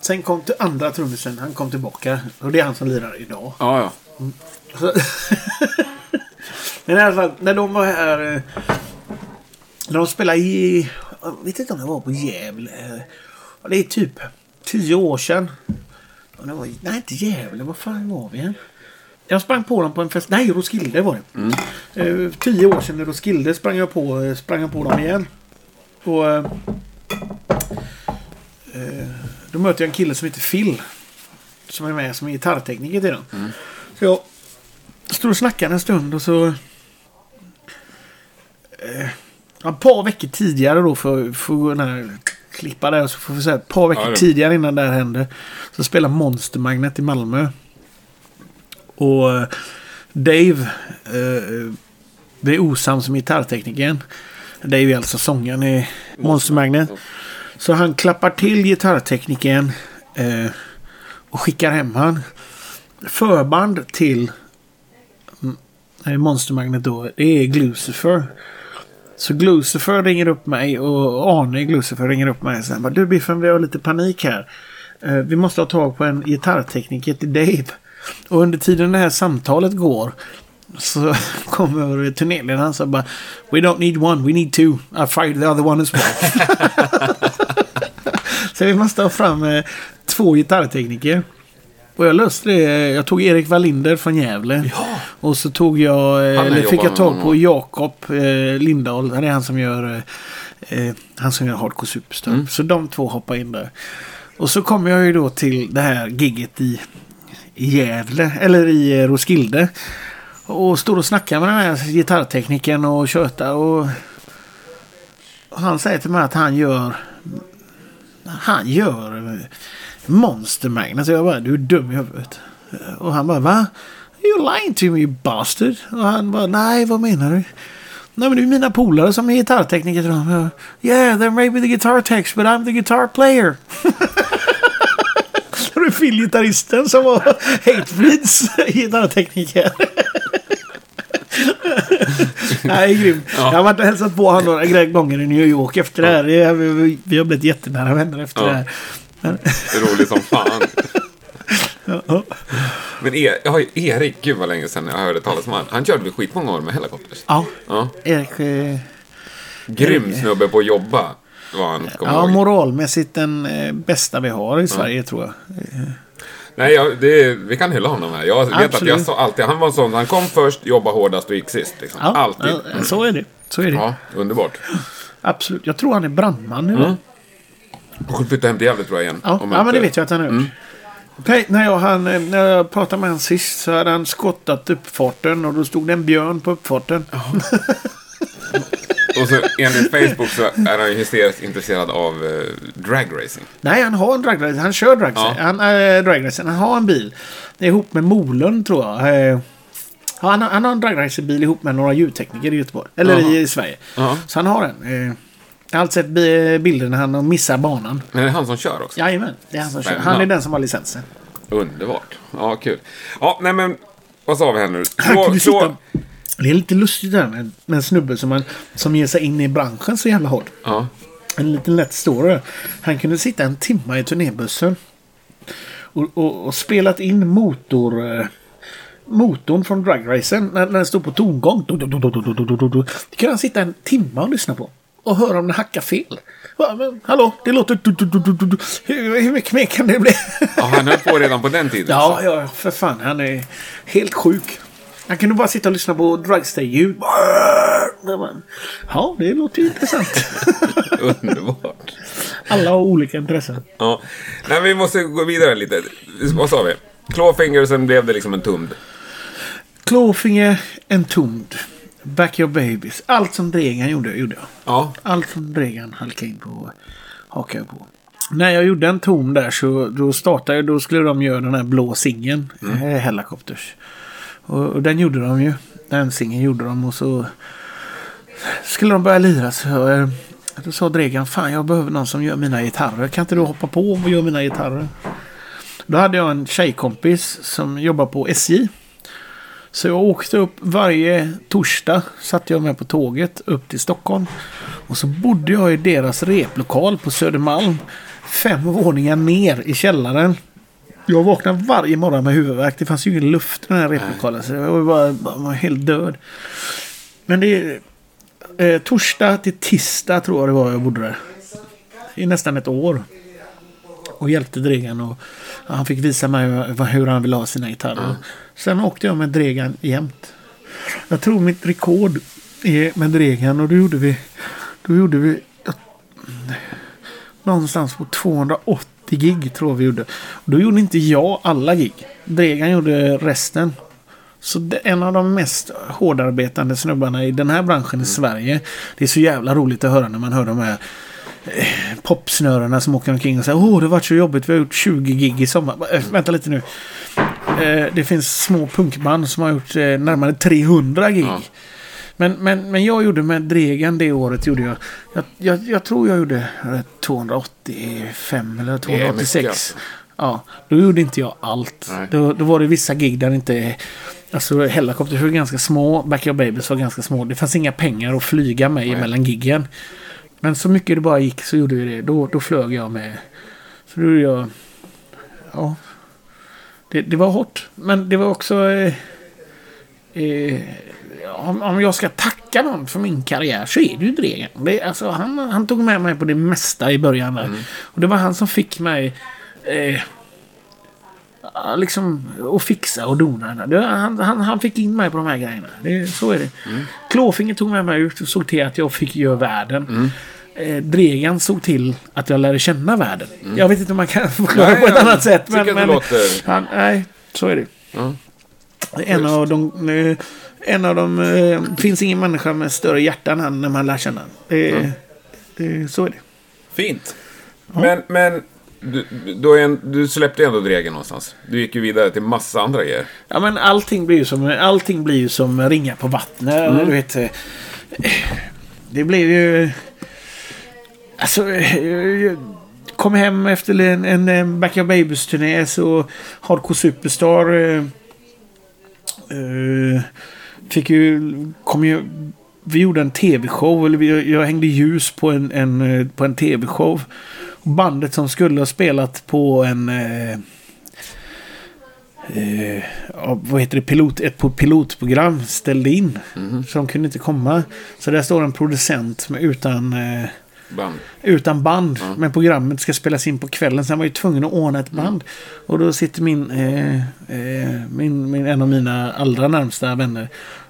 Sen kom till andra trummisen. Han kom tillbaka. Och det är han som lirar idag. Ja, ja. Men i alla fall, när de var här... eh, När de spelade i... Jag vet inte om det var på Gävle. eh, Det är typ tio år sedan. Det var, nej, inte Gävle. Vad fan var vi än? Jag sprang på dem på en fest. Nej, Roskilde var det. Eh, tio år sedan i Roskilde sprang jag på, eh, sprang jag på dem igen. Och... eh, eh, Då möter jag en kille som heter Phil. som är med som är gitarrtekniker till dem. Så jag står och snackar en stund och så... Eh, ett par veckor tidigare då för, för den här klippa där. Så får vi säga ett par veckor Ja, tidigare innan det här hände. Så spelar Monster Magnet i Malmö. Och eh, Dave eh, blir osams med gitarrteknikern. Dave är alltså sångaren i Monster Magnet. Så han klappar till gitarrteknikern eh, och skickar hem han. Förband till mm, Monster Magnet då, det är Glucifer. Så Glucifer ringer upp mig och Arne Glucifer ringer upp mig och säger Du Biffen, vi har lite panik här. Eh, vi måste ha tag på en gitarrtekniker till Dave. Och under tiden det här samtalet går så kommer turnéledaren och bara We don't need one, we need two. I fired the other one as well. så vi måste ha fram eh, två gitarrtekniker. Och jag löste det. Jag tog Erik Wallinder från Gävle. Och så tog jag, eh, eller fick jag tag på. Jakob eh, Lindahl. Det är han som gör eh, eh, han som gör Hardcore Superstar. Mm. Så de två hoppar in där. Och så kommer jag ju då till det här gigget i, i Gävle, eller i Roskilde. Och står och snackar med den här gitarrteknikern och tjötar och och han säger till mig att han gör han gör Monster Magnet. Så jag bara, du är dum i huvudet. Och han bara, va? You're lying to me bastard. Och han bara, nej vad menar du? Nej men det är mina polare som är gitarrtekniker Yeah, they Jag, Yeah, they're maybe the guitar techs but I'm the guitar player. Och det Phil-gitarristen som var Hatebreeds gitarrtekniker. Nej, grym. Jag har varit och hälsat på honom några gånger i New York efter det här. Det är- Vi, vi har blivit jättenära vänner efter Ja. det här. Men, Det är roligt som fan. ja. Men e ja, Erik, gud vad länge sedan jag hörde talas om han. Han körde väl skitmånga år med helikopters. ja, Ja. Erik. Eh, Grym snubbe på att jobba. Var han, kommer ja, ihåg. moralmässigt den eh, bästa vi har i Sverige tror jag. Nej, jag, det, vi kan hylla honom här. Jag vet att jag Absolut. sa alltid, han var en sån, han kom först, jobbade hårdast och gick sist. Liksom. Ja, alltid. ja, så är det. Så är det. Ja, underbart. Absolut. Jag tror han är brandman nu. va? Och hon flyttade hem till Gävle tror jag igen. Ja, ja men det vet jag att han har gjort. Okej, när, jag, han, när jag pratade med honom sist så hade han skottat uppfarten och då stod det en björn på uppfarten. Och så enligt Facebook så är han ju hysteriskt intresserad av eh, dragracing. Nej, han har en dragracer. Han kör dragracer. Ja. Han, äh, dragracer. han har en bil. Det är ihop med Molund tror jag. Eh, ja, han, har- han har en dragracerbil ihop med några ljudtekniker i Göteborg. Eller Jaha. i Sverige. Ja. Så han har en. Eh, jag har alltid sett bi- bilder när han missar banan. Men det är han som kör också. Jajamän, det är han som kör. Spännande. Han är den som har licensen. Underbart. Ja, kul. Ja, nej men. Vad sa vi här nu? Slå, slå. Det är lite lustigt där med, med en snubbe som, man, som ger sig in i branschen så jävla hårt. Ja. En liten lätt story. Han kunde sitta en timme i turnébussen. Och, och, och spelat in motor motorn från dragracen när, när den stod på tongång. Det kunde han sitta en timme och lyssna på. Och höra om den hackar fel. Men, hallå, det låter... Hur, hur, mycket mer kan det bli? Ja, han höll på redan på den tiden. ja, ja, för fan. Han är helt sjuk. Han kunde bara sitta och lyssna på drugstay-ljud. Ja, det låter ju intressant. Underbart. Alla har olika intressen. Ja. Nej, vi måste gå vidare lite. Vad sa vi? Clawfinger, sen blev det liksom en tumd. Klåfinger, en tomd. Back your babies. Allt som Dregan gjorde, gjorde jag. Ja. Allt som Dregan halkade in på hakade jag på. När jag gjorde en tom där så då startade jag, då skulle de göra den här blå singeln. Mm. Helicopters. Och, och den gjorde de ju. Den singeln gjorde de och så skulle de börja lira så eh, då sa Dregan fan jag behöver någon som gör mina gitarrer. Kan inte du hoppa på och göra mina gitarrer? Då hade jag en tjejkompis som jobbar på SJ. Så jag åkte upp varje torsdag. Satt jag med på tåget upp till Stockholm. Och så bodde jag i deras replokal på Södermalm. Fem våningar ner i källaren. Jag vaknade varje morgon med huvudvärk. Det fanns ju ingen luft i den här replokalen. Så jag var bara, bara helt död. Men det är eh, torsdag till tisdag tror jag det var jag bodde där. I nästan ett år. Och hjälpte Dregan och han fick visa mig hur han ville ha sina gitarrer. Sen åkte jag med Dregan jämt. Jag tror mitt rekord är med Dregan och då gjorde vi... Då gjorde vi... Någonstans på 280 gig tror jag vi gjorde. Och då gjorde inte jag alla gig. Dregan gjorde resten. Så en av de mest hårdarbetande snubbarna i den här branschen i Sverige. Det är så jävla roligt att höra när man hör de här eh, popsnörena som åker omkring och säger Åh, det har varit så jobbigt. Vi har gjort 20 gig i sommar. Äh, vänta lite nu. Eh, det finns små punkband som har gjort eh, närmare 300 gig. Ja. Men, men, men jag gjorde med Dregen det året gjorde jag. Jag, jag, jag tror jag gjorde eh, 285 eller är 286. mycket, alltså. Ja, då gjorde inte jag allt. Då, då var det vissa gig där inte... Alltså Hellacopters var ganska små, Backyard Babies var ganska små. Det fanns inga pengar att flyga med Nej. mellan giggen. Men så mycket det bara gick så gjorde vi det. Då, då flög jag med. Så då gjorde jag... Ja. Det, det var hårt. Men det var också... Eh, eh, om, om jag ska tacka någon för min karriär så är det ju Dregen. Det, alltså, han, han tog med mig på det mesta i början där. Och det var han som fick mig... Eh, liksom att fixa och dona. Det, han, han, han fick in mig på de här grejerna. Det, så är det. Klåfinger tog med mig ut och såg till att jag fick göra världen. Eh, Dregan såg till att jag lärde känna världen. Jag vet inte om man kan förklara Nej, på ett annat sätt. Men, men låter- han, nej, så är det. Ja. En av de... En av de... Eh, finns ingen människa med större hjärta än han när man lär känna. Eh, eh, så är det. Fint. Men, men du, är en, du släppte ändå Dregen någonstans. Du gick ju vidare till massa andra grejer. Ja men allting blir ju som, allting blir ju som ringa på vattnet. Du vet, eh, det blev ju... Alltså... eh, Kom hem efter en, en, en Backyard Babies-turné så Hardcore Superstar... Eh, fick ju... Kom ju... Vi gjorde en tv-show, eller vi, jag hängde ljus på en, en, eh, på en tv-show. Bandet som skulle ha spelat på en... Eh, eh, vad heter det, pilot, ett pilotprogram ställde in. Så de kunde inte komma. Så där står en producent med, utan, eh, Band. utan band. Men programmet ska spelas in på kvällen. Så han var ju tvungen att ordna ett band. Och då sitter min, eh, eh, min, min, en av mina allra närmsta vänner.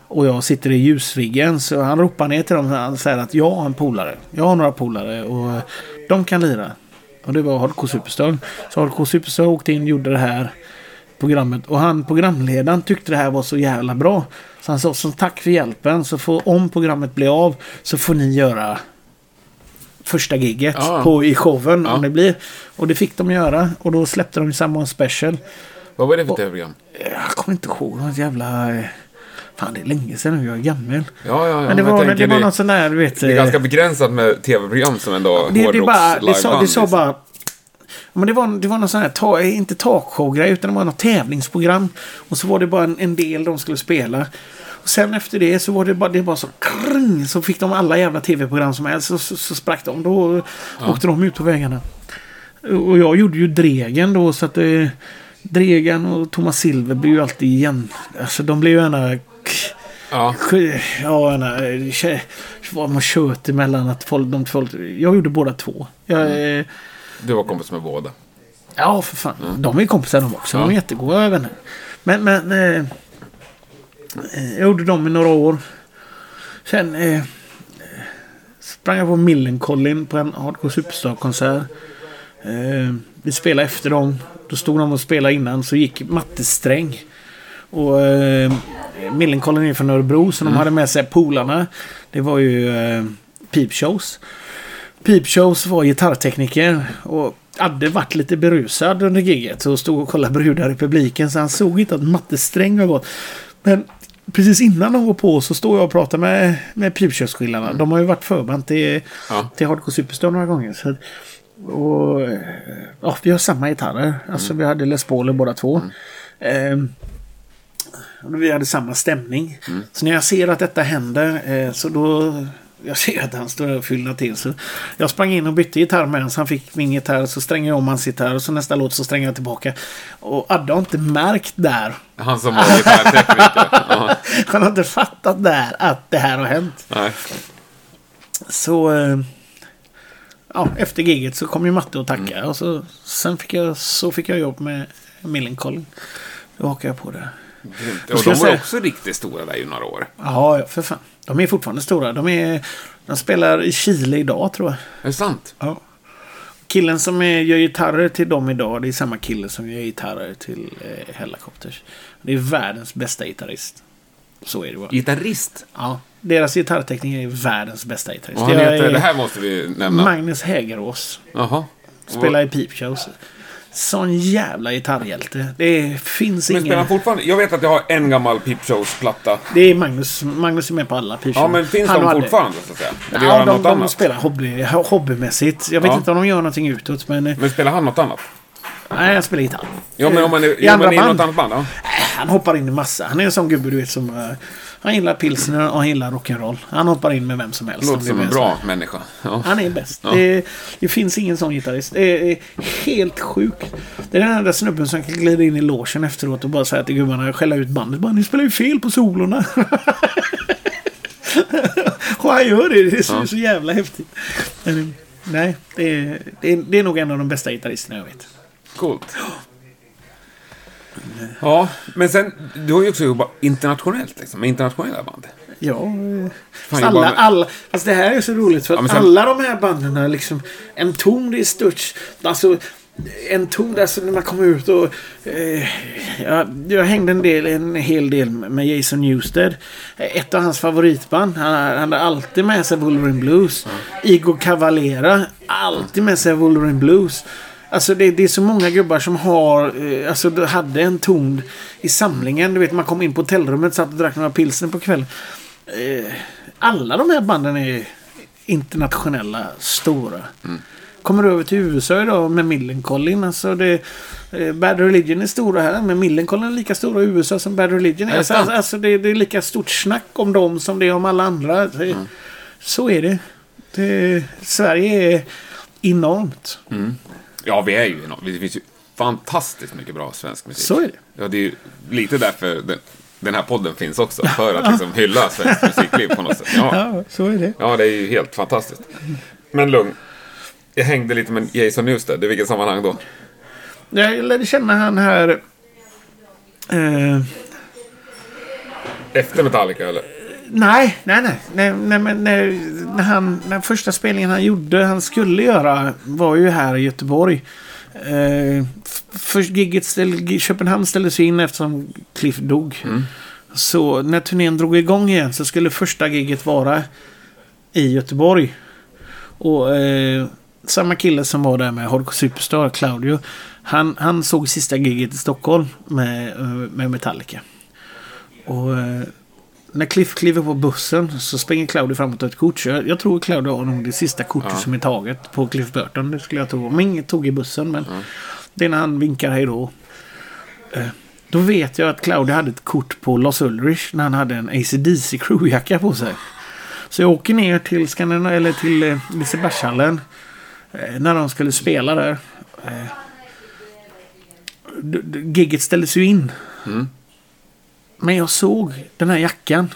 Och jag sitter i ljusriggen. Så han ropar ner till dem och säger att jag har en polare. Jag har några polare och de kan lira. Och det var Hardcore Superstar. Så Hardcore Superstar åkte in och gjorde det här programmet. Och han, programledaren, tyckte det här var så jävla bra. Så han sa som tack för hjälpen. Så får, om programmet blir av så får ni göra första gigget Ja. på, i showen. Ja. Om det blir. Och det fick de göra. Och då släppte de samma special. Vad var det för tv-program? Jag kommer inte ihåg. Något jävla... eh, Fan, det är länge sedan nu. Jag är gammal. Ja, ja, ja. Men det jag var, det var det, något sån där, du vet... det är eh, ganska begränsat med tv-program som ändå det, det, bara, det, sa, det sa liksom. bara... Men det var, det var någon sån här, ta, inte talkshow-grej, utan det var något tävlingsprogram. Och så var det bara en, en del de skulle spela. Och sen efter det så var det bara, det bara så krring, Så fick de alla jävla tv-program som helst. Så, så, så sprack de. Då åkte de ut på vägarna. Och jag gjorde ju Dregen då så att... Eh, Dregen och Thomas Silver blev ju alltid igen. Alltså de blev ju gärna... Ja, Ja, kä- Vad man kört emellan att folk, de folk... Jag gjorde båda två. Jag, eh, du var kompis med båda. Ja, för fan. De är kompisar de också. De är Ja. jättegoda vänner. Men, men... Eh, jag gjorde dem i några år. Sen eh, sprang jag på Millencolin på en Hardcore Superstar-konsert. Eh, vi spelade efter dem. Då stod de och spelade innan. Så gick Matte Sträng. Och eh, Millencolin är från Örebro. Så de hade med sig polarna. Det var ju eh, Peepshows. Peepshows var gitarrtekniker och hade varit lite berusad under giget och stod och kollade brudar i publiken så han såg inte att Matte Sträng har gått. Men precis innan de går på så står jag och pratar med, med Peepshows-killarna. De har ju varit förband till, Ja. till Hardcore Superstar några gånger. Så, och, eh, ja, vi har samma gitarrer. Alltså vi hade Les Pauler båda två. Ehm, och vi hade samma stämning. Så när jag ser att detta händer eh, så då... Jag ser att han står och fyller till. Så jag sprang in och bytte gitarr med honom. Så han fick min gitarr. Så strängade jag om hans gitarr. Och så nästa låt så strängade jag tillbaka. Och Adde har inte märkt där. Han som var gitarrtekniker. Ja, Han har inte fattat där att det här har hänt. nej. Så... Eh, ja, efter giget så kom ju Matte och tackade. Och så, sen fick jag, så fick jag jobb med Millencolin. Då hakade jag på det. Och de var också riktigt stora där i några år. Ja, för fan. De är fortfarande stora. De, är, de spelar i Chile idag tror jag. Är det sant? Ja. killen som är, gör gitarrer till dem idag, det är samma kille som gör gitarrer till eh, Hellacopters. Det är världens bästa gitarrist. Så är det bara. Gitarrist? Ja. Deras gitarrtekniker är världens bästa gitarrist. Och han heter, är det här måste vi nämna. Magnus Hägerås. Jaha. Spelar i Peepshows. Sån jävla gitarrhjälte. Det finns Men ingen... han fortfarande? Jag vet att jag har en gammal Peep Shows-platta. Det är Magnus. Magnus är med på alla Peepshows. Ja, men finns Han de fortfarande så att säga? Eller Ja, han de, de annat? spelar hobby, hobbymässigt. Jag vet Ja. inte om de gör någonting utåt, men... Men spelar han något annat? Nej, jag spelar gitarr. Ja, men om man är, I ja, andra i band. något annat band? Ja. Han hoppar in i massa. Han är en sån gubbe du vet som... eh, han gillar pilsner och han gillar rock'n'roll. Han hoppar in med vem som helst. Låter som en bra människa. Ja. Han är bäst. Ja. Det, det finns ingen sån gitarrist. Det är helt sjukt. Det är den enda snubben som kan glida in i logen efteråt och bara säga till gubbarna skälla ut bandet. Bara, ni spelar ju fel på solorna. och han gör det. Det är så, Ja. så jävla häftigt. Men, nej, det är, det, är, det är nog en av de bästa gitarristerna jag vet. Coolt. Ja, men sen, du har ju också jobbat internationellt liksom, med internationella band. Ja, Fan, alla, bara- alla, fast det här är så roligt för att Ja, sen- alla de här banden liksom en ton det är stört. Alltså en ton alltså när man kommer ut och eh, jag, jag hängde en del, en hel del med Jason Newsted. Ett av hans favoritband. Han, han hade alltid med sig Wolverine Blues. Igor Cavalera. Alltid med sig Wolverine Blues. Alltså det, det är så många gubbar som har, eh, alltså de hade en ton i samlingen. Du vet man kom in på hotellrummet, satt och drack några pilsner på kvällen. Eh, alla de här banden är internationella, stora. Kommer du över till USA idag med Millencolin. Alltså det, eh, Bad Religion är stora här, men Millencolin är lika stora i USA som Bad Religion Är Alltså, alltså det, det är lika stort snack om dem som det är om alla andra. Det, Så är det. det. Sverige är enormt. Ja, vi är ju enormt. Det finns ju fantastiskt mycket bra svensk musik. Så är det. Ja, det är ju lite därför den, den här podden finns också. För att liksom hylla svensk musikliv på något sätt. Ja. Ja, så är det. ja, det är ju helt fantastiskt. Men lugn. Jag hängde lite med Jason Newsted. I vilket sammanhang då? Jag lärde känna han här... Eh, Efter Metallica eller? Nej, nej, nej. nej, nej men när, när han, den första spelningen han gjorde, han skulle göra, var ju här i Göteborg. Eh, först gigget ställ, Köpenhamn ställdes in eftersom Cliff dog. Så när turnén drog igång igen så skulle första gigget vara i Göteborg. Och eh, samma kille som var där med Hardcore Superstar, Claudio. Han, han såg sista giget i Stockholm med, eh, med Metallica. Och eh, när Cliff kliver på bussen så springer Claudio fram och tar ett kort. Så jag, jag tror Claudio har nog det sista kortet Ja. som är taget på Cliff Burton. Det skulle jag tro. Om inget tog i bussen men det är när han vinkar hej då. Eh, Då vet jag att Claudio hade ett kort på Los Ulrich när han hade en ACDC crewjacka på sig. Så jag åker ner till, Skandina- eller till eh, Lisebergshallen. Eh, när de skulle spela där. Eh, gigget ställdes ju in. Mm. Men jag såg den här jackan.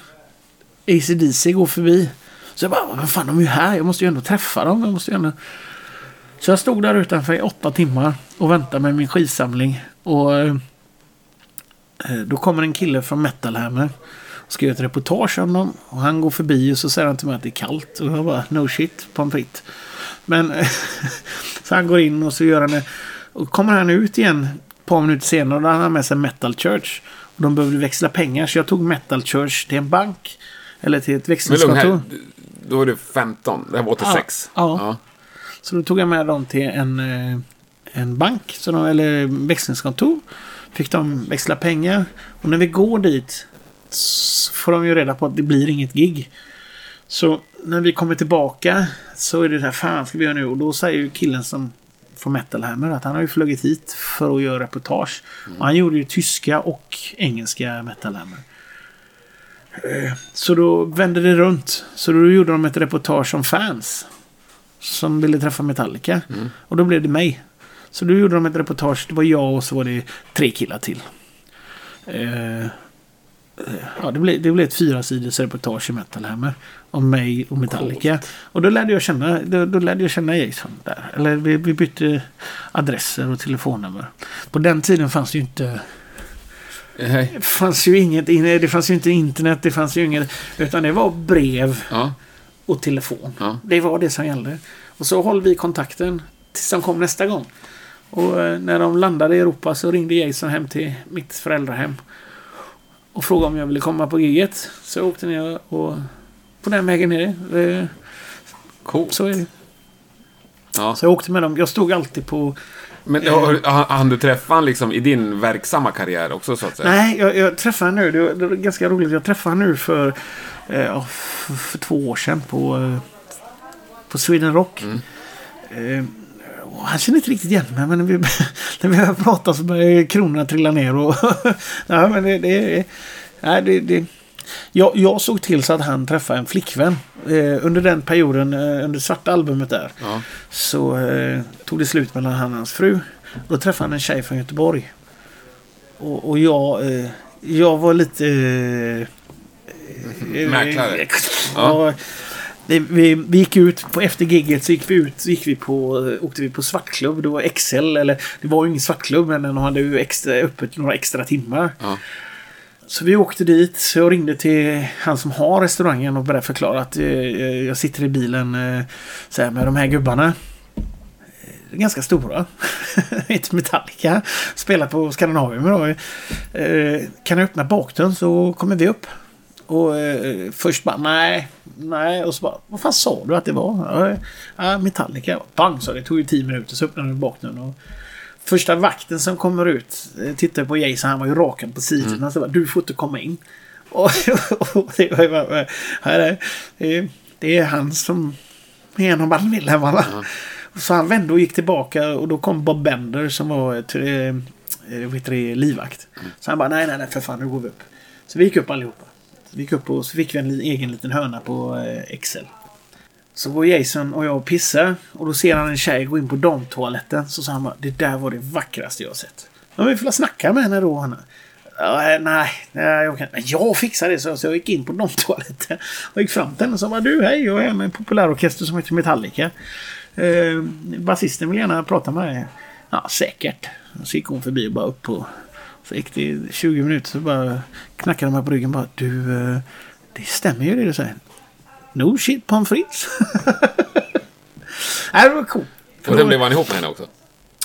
ACDC går förbi. Så jag bara, vad fan de är ju här. Jag måste ju ändå träffa dem. Jag måste ju ändå... Så jag stod där utanför i åtta timmar och väntade med min skivsamling. Och eh, då kommer en kille från Metal Hammer. Och ska göra ett reportage om dem. Och han går förbi och så säger han till mig att det är kallt. Och jag bara, no shit, pommes frites. Men så han går in och så gör han det. Och kommer han ut igen ett par minuter senare och då har han med sig Metal Church. Och de behövde växla pengar så jag tog Metal Church till en bank. Eller till ett växlingskontor. Då är det 15. Det här var 86. Ja, ja. Så då tog jag med dem till en, eh, en bank. Så de, eller växlingskontor. Fick de växla pengar. Och när vi går dit så får de ju reda på att det blir inget gig. Så när vi kommer tillbaka så är det här, fan ska vi göra nu? Och då säger ju killen som från Metal Hammer att han har ju flugit hit för att göra reportage. Och han gjorde ju tyska och engelska Metal Hammer. Eh, Så då vände det runt. Så då gjorde de ett reportage om fans. Som ville träffa Metallica. Och då blev det mig. Så då gjorde de ett reportage. Det var jag och så var det tre killar till. Ja, det blev, det blev ett fyra sidors reportage i Metal Hammer. Om mig och Metallica. Och då lärde jag känna, då, då lärde jag känna Jason där. Eller vi, vi bytte adresser och telefonnummer. På den tiden fanns det ju inte... Nej. Det fanns ju inget, det fanns ju inte internet, det fanns ju inget. Utan det var brev Ja. och telefon. Ja. Det var det som gällde. Och så håller vi kontakten. Tills de kom nästa gång. Och eh, när de landade i Europa så ringde Jason hem till mitt föräldrahem. Och frågade om jag ville komma på giget. Så jag åkte ner och på den vägen ner. Eh, Coolt. Så är det. Ja. Så jag åkte med dem. Jag stod alltid på... Men har- han, du träffa han liksom i din verksamma karriär också så att säga? Nej, jag, jag träffade honom nu. Det var, det var ganska roligt. Jag träffade honom nu för, eh, för, för två år sedan på, eh, på Sweden Rock. Eh, och han kände inte riktigt igen mig, men när vi, när vi började prata så började kronorna trilla ner. Och, ja, men det, det, nej, det, det, jag, jag såg till så att han träffade en flickvän. Eh, under den perioden, eh, under svarta albumet där, Ja. så eh, tog det slut mellan han och hans fru. Då träffade han en tjej från Göteborg. Och, och jag, eh, jag var lite... Eh, Mäklare. eh, Ja. Vi, vi, gick ut på efter gigget så gick vi ut så gick vi på, eh, åkte vi på svartklubb. Det var XL eller det var ju ingen svartklubb men de hade ju extra, öppet några extra timmar. Ja. Så vi åkte dit. Så jag ringde till han som har restaurangen och började förklara att eh, jag sitter i bilen eh, så här, med de här gubbarna. Eh, Ganska stora. Heter Metallica. Spelar på Skandinavium idag. Eh, kan jag öppna bakdörren så kommer vi upp. Och eh, först bara nej, nej. Och så bara, vad fan sa du att det var? Ja, Metallica. Bang så det tog ju tio minuter så öppnade vi bakdörren. Och första vakten som kommer ut eh, tittar på Jason. Han var ju rakad på sidorna. Så bara, du får inte komma in. Och, och det, var, bara, här är, det, är- han som är en av bandmedlemmarna. Så han vände och gick tillbaka och då kom Bob Bender som var eh, eh, det, livvakt. Så han bara nej, nej, nej, för fan, nu går vi upp. Så vi gick upp allihopa. Vi gick upp och så fick vi en egen liten hörna på eh, Excel. Så går Jason och jag och pissar och då ser han en tjej gå in på damtoaletten. Så sa han bara, det där var det vackraste jag har sett. Ja, men vi får väl snacka med henne då, Hanna. Ja, eh, nej, nej, jag kan Men Jag fixar det, så så jag gick in på damtoaletten. Och gick fram till henne och sa bara, du hej, jag är med en populärorkester som heter Metallica. Eh, basisten vill gärna prata med dig. Ja, säkert. Så gick hon förbi och bara upp på... Så gick det 20 minuter så bara knackade de här på ryggen bara, du, eh, det stämmer ju det du säger. No shit pommes frites. Nej, det var coolt. Och sen blev han ihop med henne också?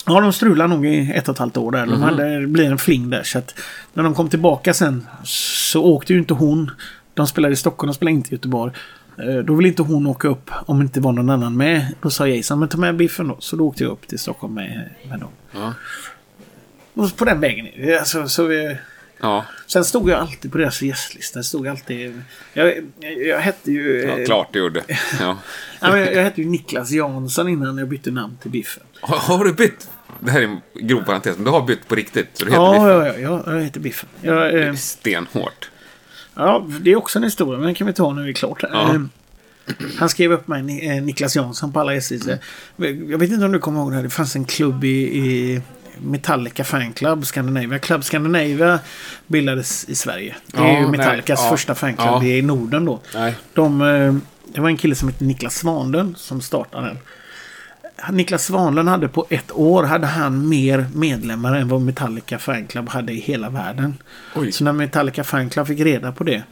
Ja, de strulade nog i ett och ett halvt år där. De hade, det blev en fling där. Så att när de kom tillbaka sen så åkte ju inte hon. De spelade i Stockholm, de spelade inte i Göteborg. Eh, Då ville inte hon åka upp om det inte var någon annan med. Då sa Jason, men ta med Biffen då. Så då åkte jag upp till Stockholm med, med dem. Ja. På den vägen. Alltså, så vi, Ja, sen stod jag alltid på deras gästlista. Jag stod alltid... Jag, jag, jag hette ju... ja eh, klart det gjorde. Ja. Jag, jag hette ju Niklas Jansson innan jag bytte namn till Biffen. Har, har du bytt? Det här är en grov parentes, men du har bytt på riktigt? Så du heter Ja, Biffen? ja, ja, ja, jag heter Biffen. Jag, Det eh, är stenhårt. Ja, det är också en historia, men den kan vi ta när vi är klart. Ja. Eh, Han skrev upp mig, Ni- eh, Niklas Jansson, på alla gästlistor. Jag vet inte om du kommer ihåg det här. Det fanns en klubb i, i Metallica Fanclub, Scandinavia. Club Scandinavia bildades i Sverige. Det är Ja, ju Metallicas nej, ja, första fanclub ja. i Norden då. Nej. De, eh, det var en kille som hette Niklas Svanlund som startade den. Niklas Svanlund hade på ett år hade han mer medlemmar än vad Metallica Fanclub hade i hela världen. Oj. Så när Metallica Fanclub fick reda på det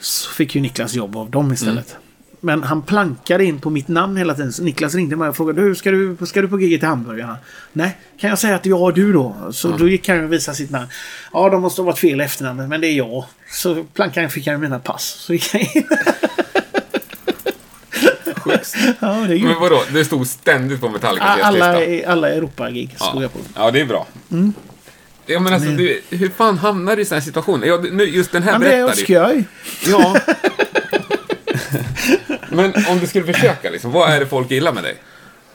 så fick ju Niklas jobb av dem istället. Mm. Men han plankade in på mitt namn hela tiden. Så Niklas ringde mig och frågade du, ska du, ska du på giget i Hamburg? Ja. Nej, kan jag säga att jag är du då? Så då gick han och visade sitt namn. Ja, de måste ha varit fel i efternamnet, men det är jag. Så plankade han fick han mina pass. Så gick han in. Ja, det. Men vadå, det stod ständigt på Metallicas Alla, gästlista? alla Europa-gig stod Ja. jag på. ja, det är bra. Ja, men alltså, du, hur fan hamnar du i sådana situationer? Ja, nu, just den här Ja, men det är berättar du. Ja. men om du skulle försöka, liksom, vad är det folk gillar med dig?